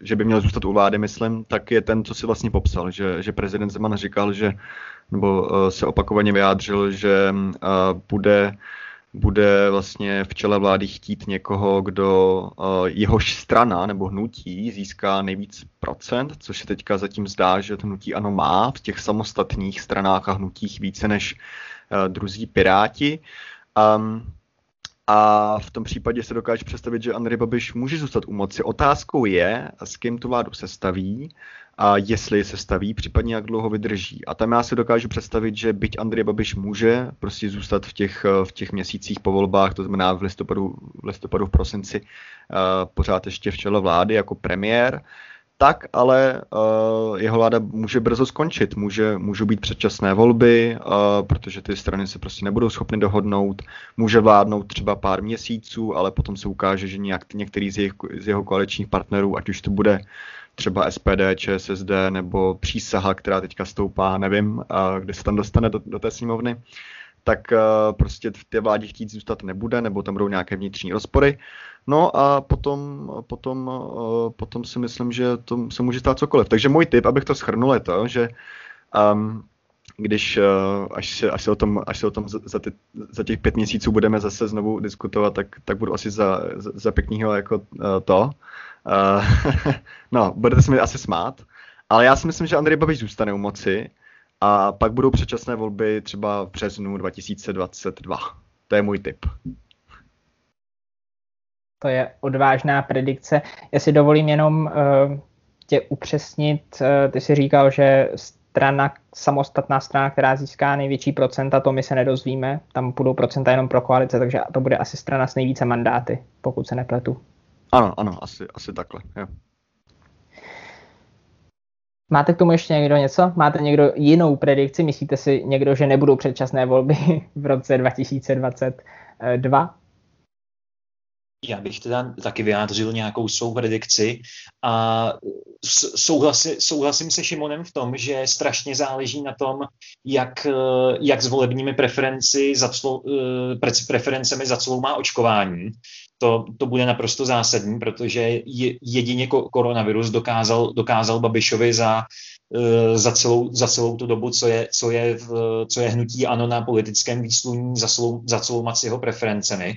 že by měl zůstat u vlády, myslím, tak je ten, co si vlastně popsal, že, že prezident Zeman říkal, že, nebo se opakovaně vyjádřil, že bude bude vlastně v čele vlády chtít někoho, kdo uh, jehož strana nebo hnutí získá nejvíc procent, což se teďka zatím zdá, že to hnutí ano má v těch samostatných stranách a hnutích více než druzí piráti. Um, a v tom případě se dokáže představit, že Andrej Babiš může zůstat u moci. Otázkou je, s kým tu vládu sestaví a jestli se staví, případně jak dlouho vydrží. A tam já si dokážu představit, že byť Andrej Babiš může prostě zůstat v těch, v těch měsících po volbách, to znamená v listopadu, v, listopadu, v prosinci, uh, pořád ještě v čele vlády jako premiér, tak ale uh, jeho vláda může brzo skončit, může, můžou být předčasné volby, uh, protože ty strany se prostě nebudou schopny dohodnout, může vládnout třeba pár měsíců, ale potom se ukáže, že nějak, některý z, jejich, z jeho koaličních partnerů, ať už to bude třeba SPD, ČSSD nebo přísaha, která teďka stoupá, nevím, kde se tam dostane do, do té sněmovny, tak prostě v té vládě chtít zůstat nebude, nebo tam budou nějaké vnitřní rozpory. No a potom, potom, potom si myslím, že to se může stát cokoliv. Takže můj tip, abych to schrnul, je to, že um, když až se, až se o tom, až se o tom za, ty, za těch pět měsíců budeme zase znovu diskutovat, tak, tak budu asi za, za, za pěknýho jako to, Uh, (laughs) no, budete se mi asi smát, ale já si myslím, že Andrej Babiš zůstane u moci a pak budou předčasné volby třeba v březnu 2022. To je můj tip. To je odvážná predikce. Já si dovolím jenom uh, tě upřesnit. Uh, ty si říkal, že strana, samostatná strana, která získá největší procenta, to my se nedozvíme. Tam budou procenta jenom pro koalice, takže to bude asi strana s nejvíce mandáty, pokud se nepletu. Ano, ano, asi, asi takhle, jo. Máte k tomu ještě někdo něco? Máte někdo jinou predikci? Myslíte si někdo, že nebudou předčasné volby (laughs) v roce 2022? Já bych teda taky vyjádřil nějakou svou predikci a souhlasi, souhlasím se Šimonem v tom, že strašně záleží na tom, jak, jak s volebními preferenci zaclou, eh, preferencemi zaclou má očkování to, to bude naprosto zásadní, protože jedině koronavirus dokázal, dokázal Babišovi za, eh, za, celou, za celou tu dobu, co je, co je, co je hnutí ANO na politickém výsluní, za celou, za celou jeho preferencemi.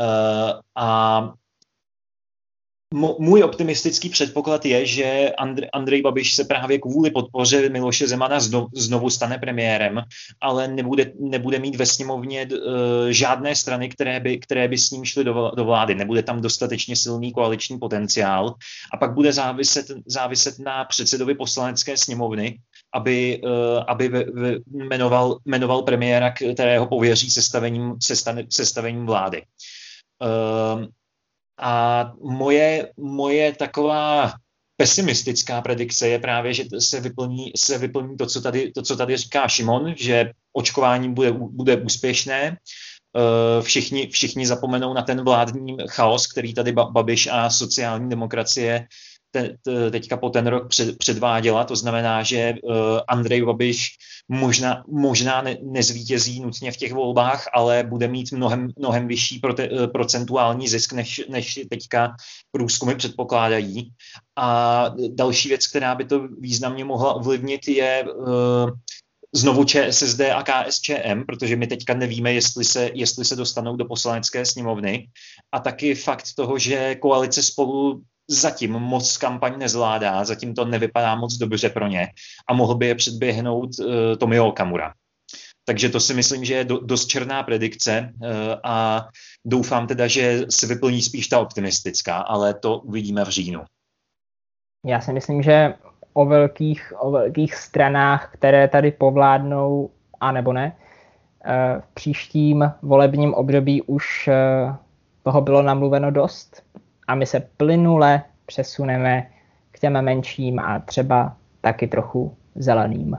Eh, a můj optimistický předpoklad je, že Andrej, Babiš se právě kvůli podpoře Miloše Zemana znovu, stane premiérem, ale nebude, nebude mít ve sněmovně uh, žádné strany, které by, které by s ním šly do, vlády. Nebude tam dostatečně silný koaliční potenciál a pak bude záviset, záviset na předsedovi poslanecké sněmovny, aby, uh, aby jmenoval, jmenoval premiéra, kterého pověří sestavením, sestavením vlády. A moje, moje taková pesimistická predikce je právě, že se vyplní, se vyplní to, co tady, to, co tady říká Šimon, že očkování bude, bude úspěšné, eh, všichni, všichni zapomenou na ten vládní chaos, který tady Babiš a sociální demokracie te, te, teďka po ten rok před, předváděla. To znamená, že uh, Andrej Babiš možná, možná ne, nezvítězí nutně v těch volbách, ale bude mít mnohem, mnohem vyšší prote, uh, procentuální zisk, než, než teďka průzkumy předpokládají. A další věc, která by to významně mohla ovlivnit, je uh, znovu ČSSD a KSČM, protože my teďka nevíme, jestli se, jestli se dostanou do poslanecké sněmovny. A taky fakt toho, že koalice spolu zatím moc kampaň nezvládá, zatím to nevypadá moc dobře pro ně a mohl by je předběhnout uh, Tomio Okamura. Takže to si myslím, že je do, dost černá predikce uh, a doufám teda, že se vyplní spíš ta optimistická, ale to uvidíme v říjnu. Já si myslím, že o velkých, o velkých stranách, které tady povládnou, anebo ne, uh, v příštím volebním období už toho bylo namluveno dost a my se plynule přesuneme k těm menším a třeba taky trochu zeleným.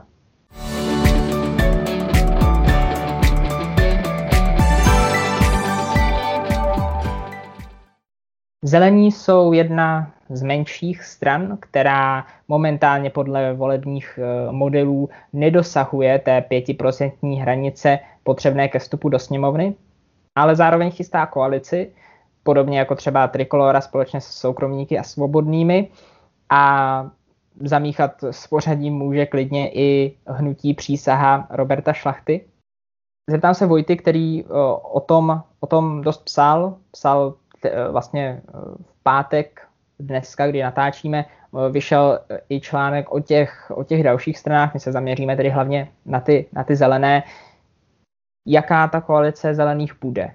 Zelení jsou jedna z menších stran, která momentálně podle volebních eh, modelů nedosahuje té pětiprocentní hranice potřebné ke vstupu do sněmovny, ale zároveň chystá koalici, podobně jako třeba Trikolora společně s soukromníky a svobodnými. A zamíchat s pořadím může klidně i hnutí přísaha Roberta Šlachty. Zeptám se Vojty, který o tom, o tom dost psal. Psal vlastně v pátek, dneska, kdy natáčíme, vyšel i článek o těch, o těch dalších stranách. My se zaměříme tedy hlavně na ty, na ty zelené. Jaká ta koalice zelených bude?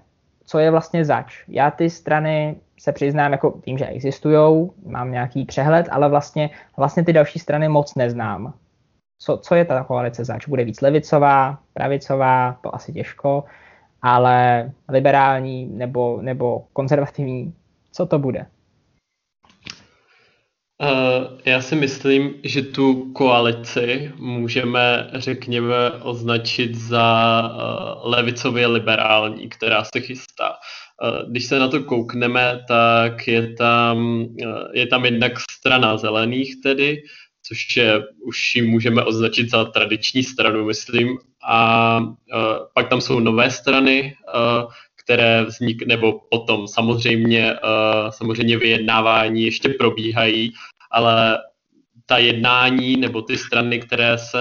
Co je vlastně zač. Já ty strany se přiznám, jako vím, že existují, mám nějaký přehled, ale vlastně, vlastně ty další strany moc neznám. Co, co je ta koalice zač? Bude víc levicová, pravicová, to asi těžko, ale liberální nebo, nebo konzervativní, co to bude? Já si myslím, že tu koalici můžeme, řekněme, označit za levicově liberální, která se chystá. Když se na to koukneme, tak je tam, je tam jednak strana zelených tedy, což je, už ji můžeme označit za tradiční stranu, myslím. A pak tam jsou nové strany, které vznik, nebo potom samozřejmě, samozřejmě vyjednávání ještě probíhají ale ta jednání nebo ty strany, které se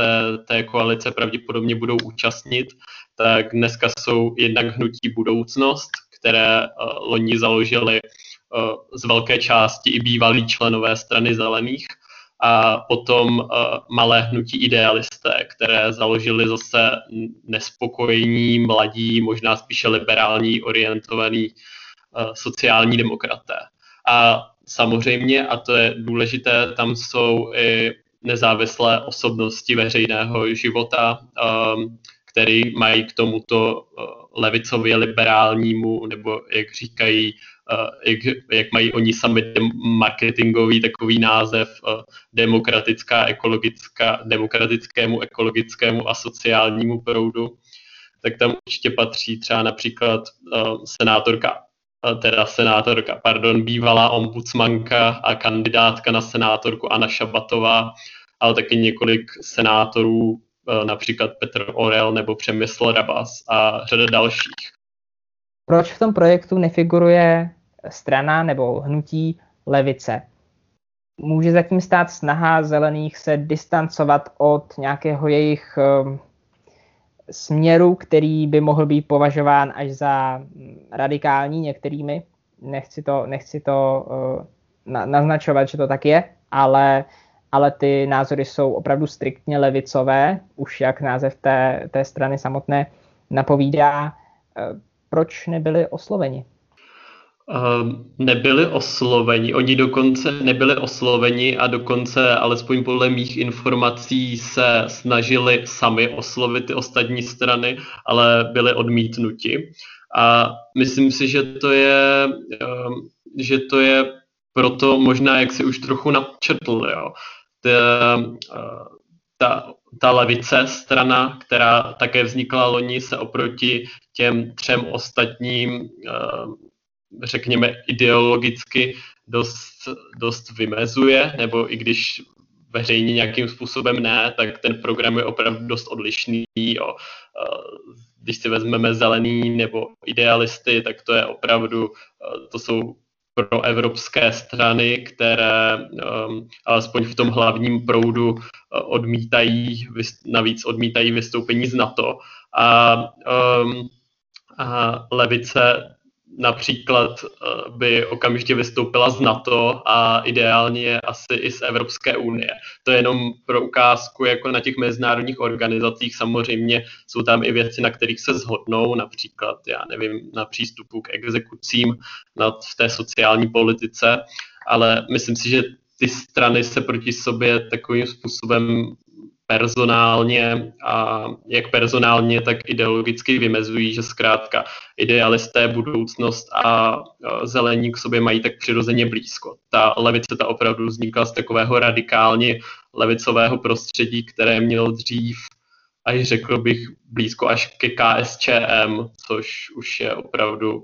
té koalice pravděpodobně budou účastnit, tak dneska jsou jednak hnutí budoucnost, které uh, loni založili uh, z velké části i bývalí členové strany zelených a potom uh, malé hnutí idealisté, které založili zase nespokojení, mladí, možná spíše liberální orientovaní uh, sociální demokraté. A samozřejmě, a to je důležité, tam jsou i nezávislé osobnosti veřejného života, um, který mají k tomuto levicově liberálnímu, nebo jak říkají, jak, jak mají oni sami marketingový takový název uh, demokratická, ekologická, demokratickému, ekologickému a sociálnímu proudu, tak tam určitě patří třeba například senátorka teda senátorka, pardon, bývalá ombudsmanka a kandidátka na senátorku Anna Šabatová, ale taky několik senátorů, například Petr Orel nebo Přemysl Rabas a řada dalších. Proč v tom projektu nefiguruje strana nebo hnutí levice? Může zatím stát snaha zelených se distancovat od nějakého jejich e, směru, který by mohl být považován až za radikální některými. Nechci to, nechci to uh, na, naznačovat, že to tak je, ale, ale ty názory jsou opravdu striktně levicové, už jak název té, té strany samotné napovídá. Uh, proč nebyli osloveni? Ehm, nebyli osloveni. Oni dokonce nebyli osloveni a dokonce, alespoň podle mých informací, se snažili sami oslovit ty ostatní strany, ale byli odmítnuti. A myslím si, že to je, ehm, že to je proto možná, jak si už trochu načetl, jo. Ta, ta, ta levice strana, která také vznikla loni, se oproti těm třem ostatním ehm, řekněme, ideologicky dost, dost vymezuje, nebo i když veřejně nějakým způsobem ne, tak ten program je opravdu dost odlišný. Jo. Když si vezmeme zelený nebo idealisty, tak to je opravdu, to jsou pro evropské strany, které um, alespoň v tom hlavním proudu uh, odmítají, navíc odmítají vystoupení z NATO. A, um, a levice například uh, by okamžitě vystoupila z NATO a ideálně asi i z Evropské unie. To je jenom pro ukázku, jako na těch mezinárodních organizacích samozřejmě jsou tam i věci, na kterých se shodnou, například, já nevím, na přístupu k exekucím, v té sociální politice, ale myslím si, že ty strany se proti sobě takovým způsobem personálně a jak personálně, tak ideologicky vymezují, že zkrátka idealisté budoucnost a zelení k sobě mají tak přirozeně blízko. Ta levice ta opravdu vznikla z takového radikálně levicového prostředí, které mělo dřív až řekl bych blízko až ke KSČM, což už je opravdu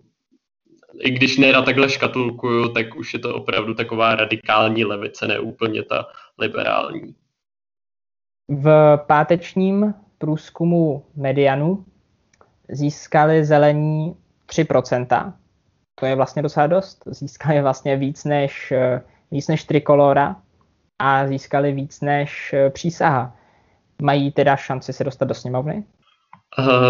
i když nerad takhle škatulkuju, tak už je to opravdu taková radikální levice, ne úplně ta liberální. V pátečním průzkumu Medianu získali zelení 3%. To je vlastně docela dost. Získali vlastně víc než, víc než trikolora a získali víc než přísaha. Mají teda šanci se dostat do sněmovny?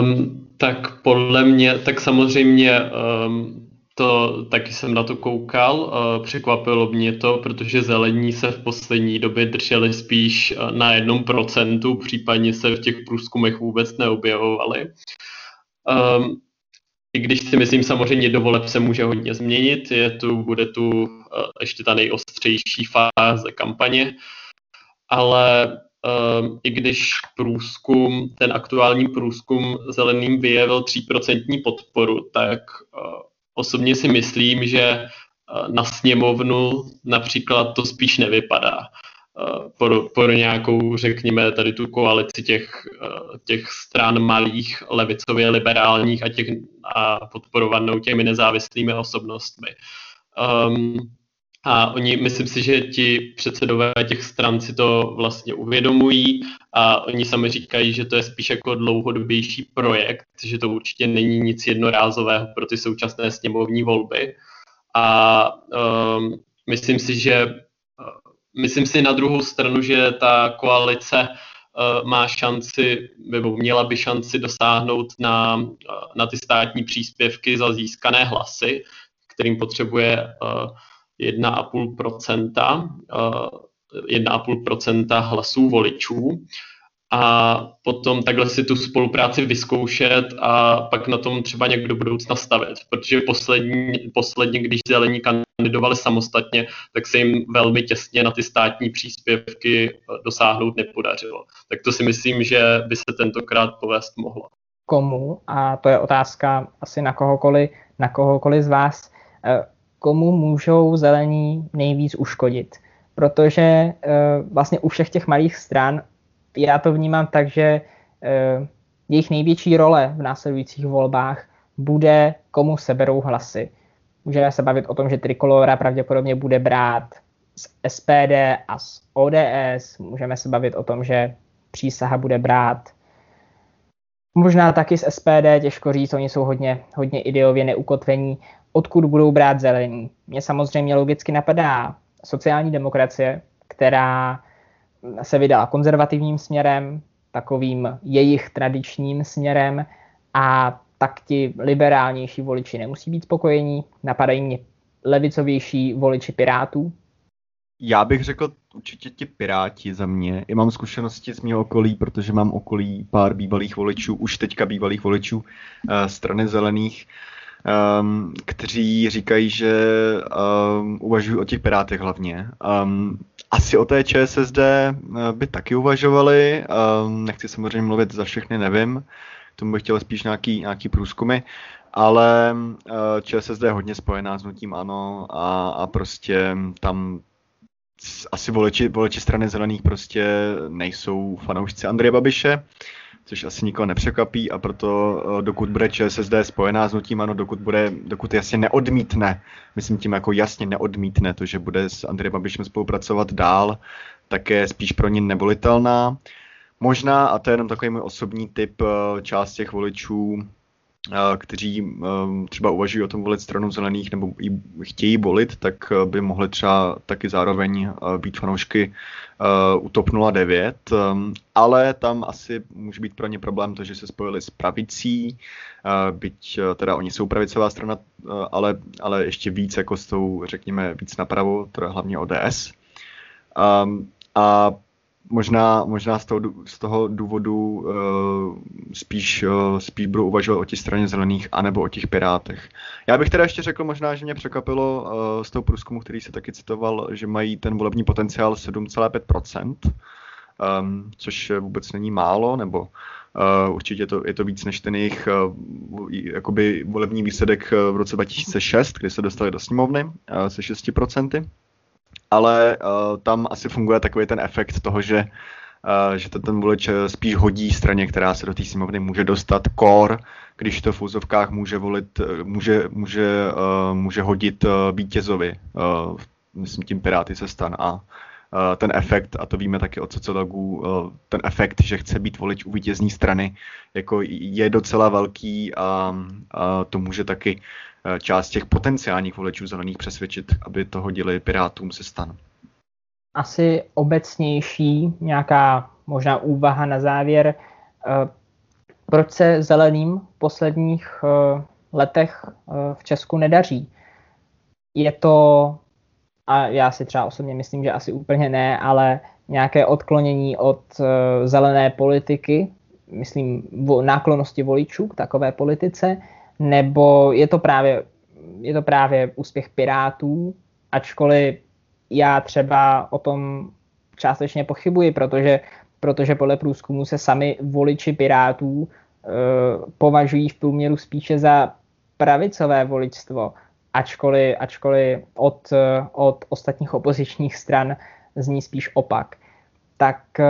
Um, tak podle mě, tak samozřejmě um, to taky jsem na to koukal, překvapilo mě to, protože zelení se v poslední době drželi spíš na jednom procentu, případně se v těch průzkumech vůbec neobjevovali. Um, I když si myslím, samozřejmě do voleb se může hodně změnit, je tu, bude tu ještě ta nejostřejší fáze kampaně, ale um, i když průzkum, ten aktuální průzkum zeleným vyjevil 3% podporu, tak uh, osobně si myslím, že eh, na sněmovnu například to spíš nevypadá. Eh, pro, pro nějakou, řekněme, tady tu koalici těch, eh, těch stran malých, levicově liberálních a, těch, a podporovanou těmi nezávislými osobnostmi. Um, a oni, myslím si, že ti předsedové těch stran si to vlastně uvědomují a oni sami říkají, že to je spíš jako dlouhodobější projekt, že to určitě není nic jednorázového pro ty současné sněmovní volby. A um, myslím si, že uh, myslím si na druhou stranu, že ta koalice uh, má šanci, nebo měla by šanci dosáhnout na, uh, na ty státní příspěvky za získané hlasy, kterým potřebuje uh, 1,5%, 1,5% eh, hlasů voličů a potom takhle si tu spolupráci vyzkoušet a pak na tom třeba někdo do budoucna stavět. Protože poslední, posledně, když zelení kandidovali samostatně, tak se jim velmi těsně na ty státní příspěvky eh, dosáhnout nepodařilo. Tak to si myslím, že by se tentokrát povést mohlo. Komu, a to je otázka asi na kohokoliv, na kohokoliv z vás, eh, komu můžou zelení nejvíc uškodit. Protože e, vlastně u všech těch malých stran já to vnímám tak, že e, jejich největší role v následujících volbách bude, komu seberou hlasy. Můžeme se bavit o tom, že Trikolora pravděpodobně bude brát z SPD a z ODS. Můžeme se bavit o tom, že přísaha bude brát možná taky z SPD, těžko říct, oni jsou hodně, hodně ideově neukotvení odkud budou brát zelení. Mně samozřejmě logicky napadá sociální demokracie, která se vydala konzervativním směrem, takovým jejich tradičním směrem a tak ti liberálnější voliči nemusí být spokojení. Napadají mě levicovější voliči Pirátů. Já bych řekl určitě ti Piráti za mě. I mám zkušenosti z mého okolí, protože mám okolí pár bývalých voličů, už teďka bývalých voličů uh, strany zelených. Um, kteří říkají, že um, uvažují o těch pirátech hlavně. Um, asi o té ČSSD eh, by taky uvažovali, um, nechci samozřejmě mluvit za všechny, nevím, tomu bych chtěl spíš nějaký, nějaký průzkumy, ale uh, ČSSD je hodně spojená s nutím ANO a, a prostě tam asi voliči, voliči strany zelených prostě nejsou fanoušci Andreje Babiše. Což asi nikoho nepřekvapí a proto dokud bude ČSSD spojená s nutím ano, dokud, bude, dokud jasně neodmítne, myslím tím jako jasně neodmítne to, že bude s Andrejem Babišem spolupracovat dál, tak je spíš pro ní nevolitelná. Možná, a to je jenom takový můj osobní typ, část těch voličů kteří třeba uvažují o tom volit stranu zelených nebo ji chtějí volit, tak by mohli třeba taky zároveň být fanoušky u TOP 09, ale tam asi může být pro ně problém to, že se spojili s pravicí, byť teda oni jsou pravicová strana, ale, ale ještě víc jako s tou, řekněme, víc napravo, to je hlavně ODS. A možná, možná z, toho, z toho důvodu uh, spíš, uh, spíš budu uvažovat o těch straně zelených anebo o těch pirátech. Já bych teda ještě řekl možná, že mě překvapilo uh, z toho průzkumu, který se taky citoval, že mají ten volební potenciál 7,5%, um, což vůbec není málo, nebo uh, určitě je to, je to víc než ten jejich uh, jakoby volební výsledek v roce 2006, kdy se dostali do sněmovny uh, se 6% ale uh, tam asi funguje takový ten efekt toho, že, uh, že to ten volič eh, spíš hodí straně, která se do té sněmovny může dostat. Kor, když to v úzovkách může volit, může, může, uh, může hodit uh, vítězovi, uh, myslím tím Piráty se stan a ten efekt, a to víme taky od sociologů, ten efekt, že chce být volič u vítězní strany, jako je docela velký a, a to může taky Eh, část těch potenciálních voličů zelených přesvědčit, aby to hodili Pirátům se stan. Asi obecnější nějaká možná úvaha na závěr. Eh, proč se zeleným v posledních eh, letech v Česku nedaří? Je to, a já si třeba osobně myslím, že asi úplně ne, ale nějaké odklonění od zelené politiky, myslím náklonosti voličů k takové politice, nebo je to právě, je to právě úspěch Pirátů, ačkoliv já třeba o tom částečně pochybuji, protože, protože podle průzkumu se sami voliči Pirátů e, považují v průměru spíše za pravicové voličstvo, ačkoliv, ačkoliv od, od ostatních opozičních stran zní spíš opak. Tak e,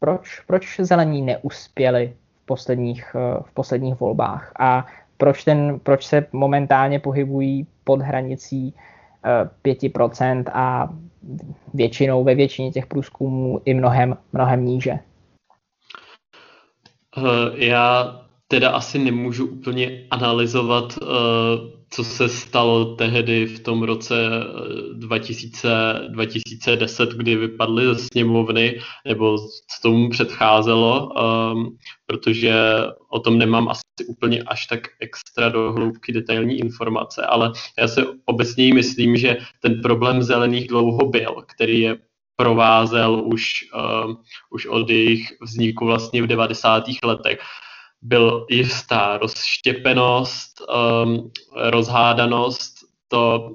proč, proč zelení neuspěli posledních, eh, v posledních volbách a proč, ten, proč se momentálně pohybují pod hranicí 5% eh, a většinou ve většině těch průzkumů i mnohem, mnohem níže. Eh, já teda asi nemůžu úplně analyzovat co se stalo tehdy v tom roce 2000, eh, 2010, kdy vypadly ze sněmovny, nebo co tomu předcházelo, um, protože o tom nemám asi úplně až tak extra do hloubky detailní informace, ale já se obecně myslím, že ten problém zelených dlouho byl, který je provázel už, um, už od jejich vzniku vlastně v 90. letech byl jistá rozštěpenost, um, rozhádanost, to,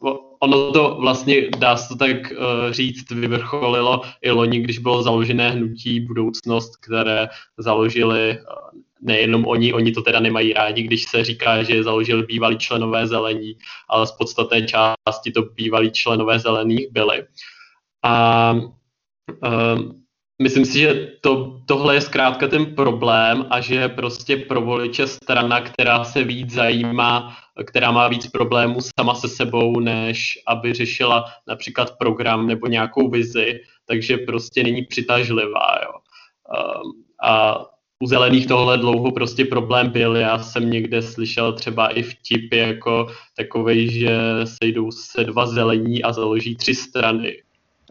uh, ono to vlastně, dá se to tak uh, říct, vyvrcholilo i loni, když bylo založené hnutí Budoucnost, které založili uh, nejenom oni, oni to teda nemají rádi, když se říká, že založili bývalí členové zelení, ale z podstatné části to bývalí členové zelených byli. A um, Myslím si, že to, tohle je zkrátka ten problém a že prostě pro voliče strana, která se víc zajímá, která má víc problémů sama se sebou, než aby řešila například program nebo nějakou vizi, takže prostě není přitažlivá. Jo. Ehm, a u zelených tohle dlouho prostě problém byl. Já jsem někde slyšel třeba i vtipy jako takovej, že sejdou se dva zelení a založí tři strany.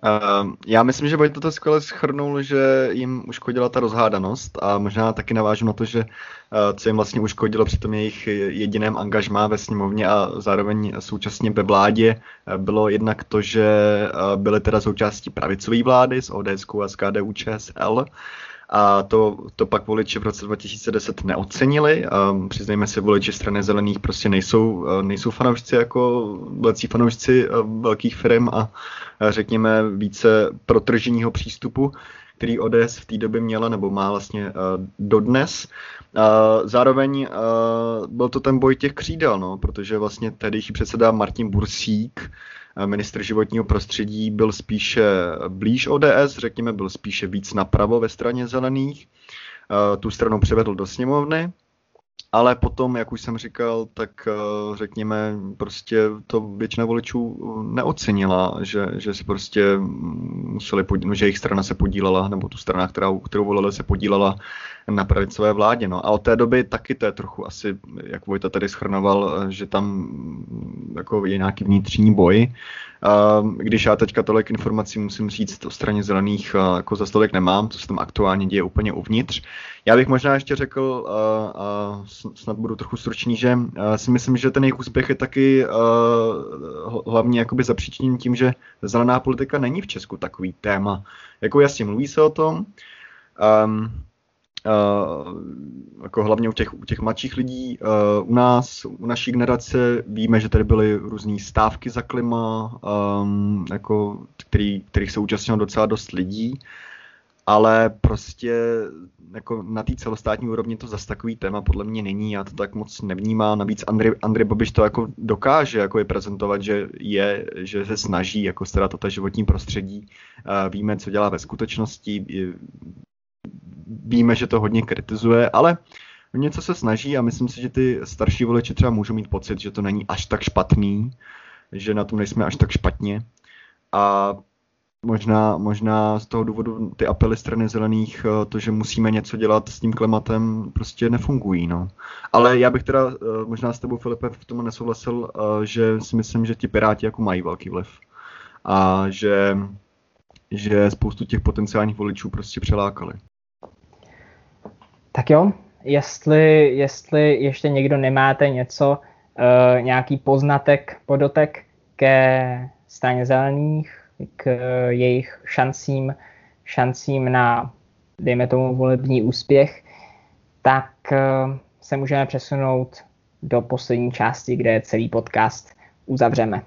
Uh, já myslím, že Vojta to skvěle schrnul, že jim uškodila ta rozhádanost a možná taky navážu na to, že uh, co jim vlastně uškodilo při tom jejich jediném angažmá ve sněmovně a zároveň současně ve vládě, uh, bylo jednak to, že uh, byly teda součástí pravicové vlády s ODS a s KDU ČSL, a to, to pak voliči v roce 2010 neocenili. Um, přiznejme si, voliči strany zelených prostě nejsou, uh, nejsou fanoušci jako velcí fanoušci uh, velkých firm a uh, řekněme více protržního přístupu, který ODS v té době měla nebo má vlastně uh, dodnes. Uh, zároveň uh, byl to ten boj těch křídel, no, protože vlastně tehdejší předseda Martin Bursík ministr životního prostředí byl spíše blíž ODS, řekněme, byl spíše víc napravo ve straně zelených. tu stranu přivedl do sněmovny, ale potom, jak už jsem říkal, tak uh, řekněme, prostě to většina voličů neocenila, že, že si prostě museli, podí- no, že jejich strana se podílela, nebo tu strana, kterou, kterou volili, se podílela na pravicové vládě. No. A od té doby taky to je trochu asi, jak Vojta tady schrnoval, že tam jako je nějaký vnitřní boj. Když já teďka tolik informací musím říct o straně zelených, jako za stolik nemám, co se tam aktuálně děje úplně uvnitř. Já bych možná ještě řekl, a snad budu trochu stručný, že si myslím, že ten jejich úspěch je taky hlavně jakoby zapříčiněn tím, že zelená politika není v Česku takový téma. Jako jasně mluví se o tom, um, Uh, jako hlavně u těch, u těch mladších lidí. Uh, u nás, u naší generace víme, že tady byly různé stávky za klima, um, jako, který, kterých se účastnilo docela dost lidí, ale prostě jako na té celostátní úrovni to zase takový téma podle mě není, já to tak moc nevnímám. Navíc Andrej, Andrej Babiš to jako dokáže jako je prezentovat, že je, že se snaží jako starat o to životní prostředí. Uh, víme, co dělá ve skutečnosti, víme, že to hodně kritizuje, ale něco se snaží a myslím si, že ty starší voliči třeba můžou mít pocit, že to není až tak špatný, že na tom nejsme až tak špatně. A možná, možná z toho důvodu ty apely strany zelených, eh, to, že musíme něco dělat s tím klimatem, prostě nefungují. No. Ale já bych teda eh, možná s tebou, Filipe, v tom nesouhlasil, eh, že si myslím, že ti Piráti jako mají velký vliv. A že, že spoustu těch potenciálních voličů prostě přelákali. Tak jo, jestli, jestli ještě někdo nemáte něco, nějaký poznatek, podotek ke straně zelených, k uh, jejich šancím, šancím na, dejme tomu, volební úspěch, tak uh, se můžeme přesunout do poslední části, kde celý podcast uzavřeme.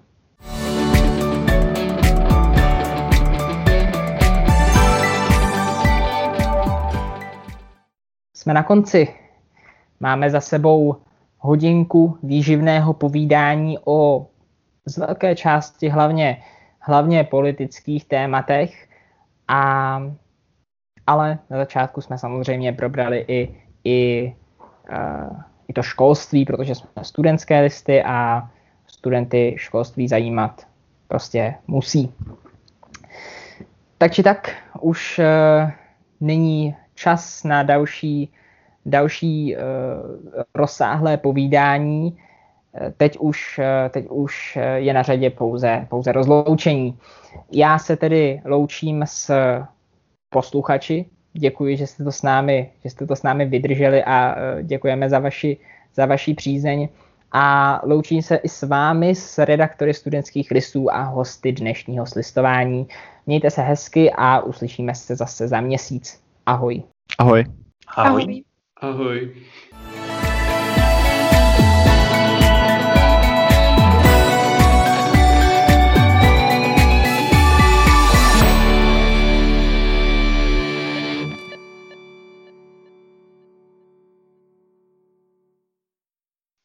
Jsme na konci. Máme za sebou hodinku výživného povídání o z velké části hlavně, hlavně politických tématech, a, ale na začátku jsme samozřejmě probrali i, i, uh, i to školství, protože jsme studentské listy a studenty školství zajímat prostě musí. Tak či tak už uh, není čas na další, další uh, rozsáhlé povídání. Teď už, teď už je na řadě pouze, pouze rozloučení. Já se tedy loučím s posluchači. Děkuji, že jste to s námi, že jste to s námi vydrželi a děkujeme za vaši, za vaši přízeň. A loučím se i s vámi, s redaktory studentských listů a hosty dnešního slistování. Mějte se hezky a uslyšíme se zase za měsíc. Ahoj. Ahoj. Ahoj. Ahoj. Ahoj.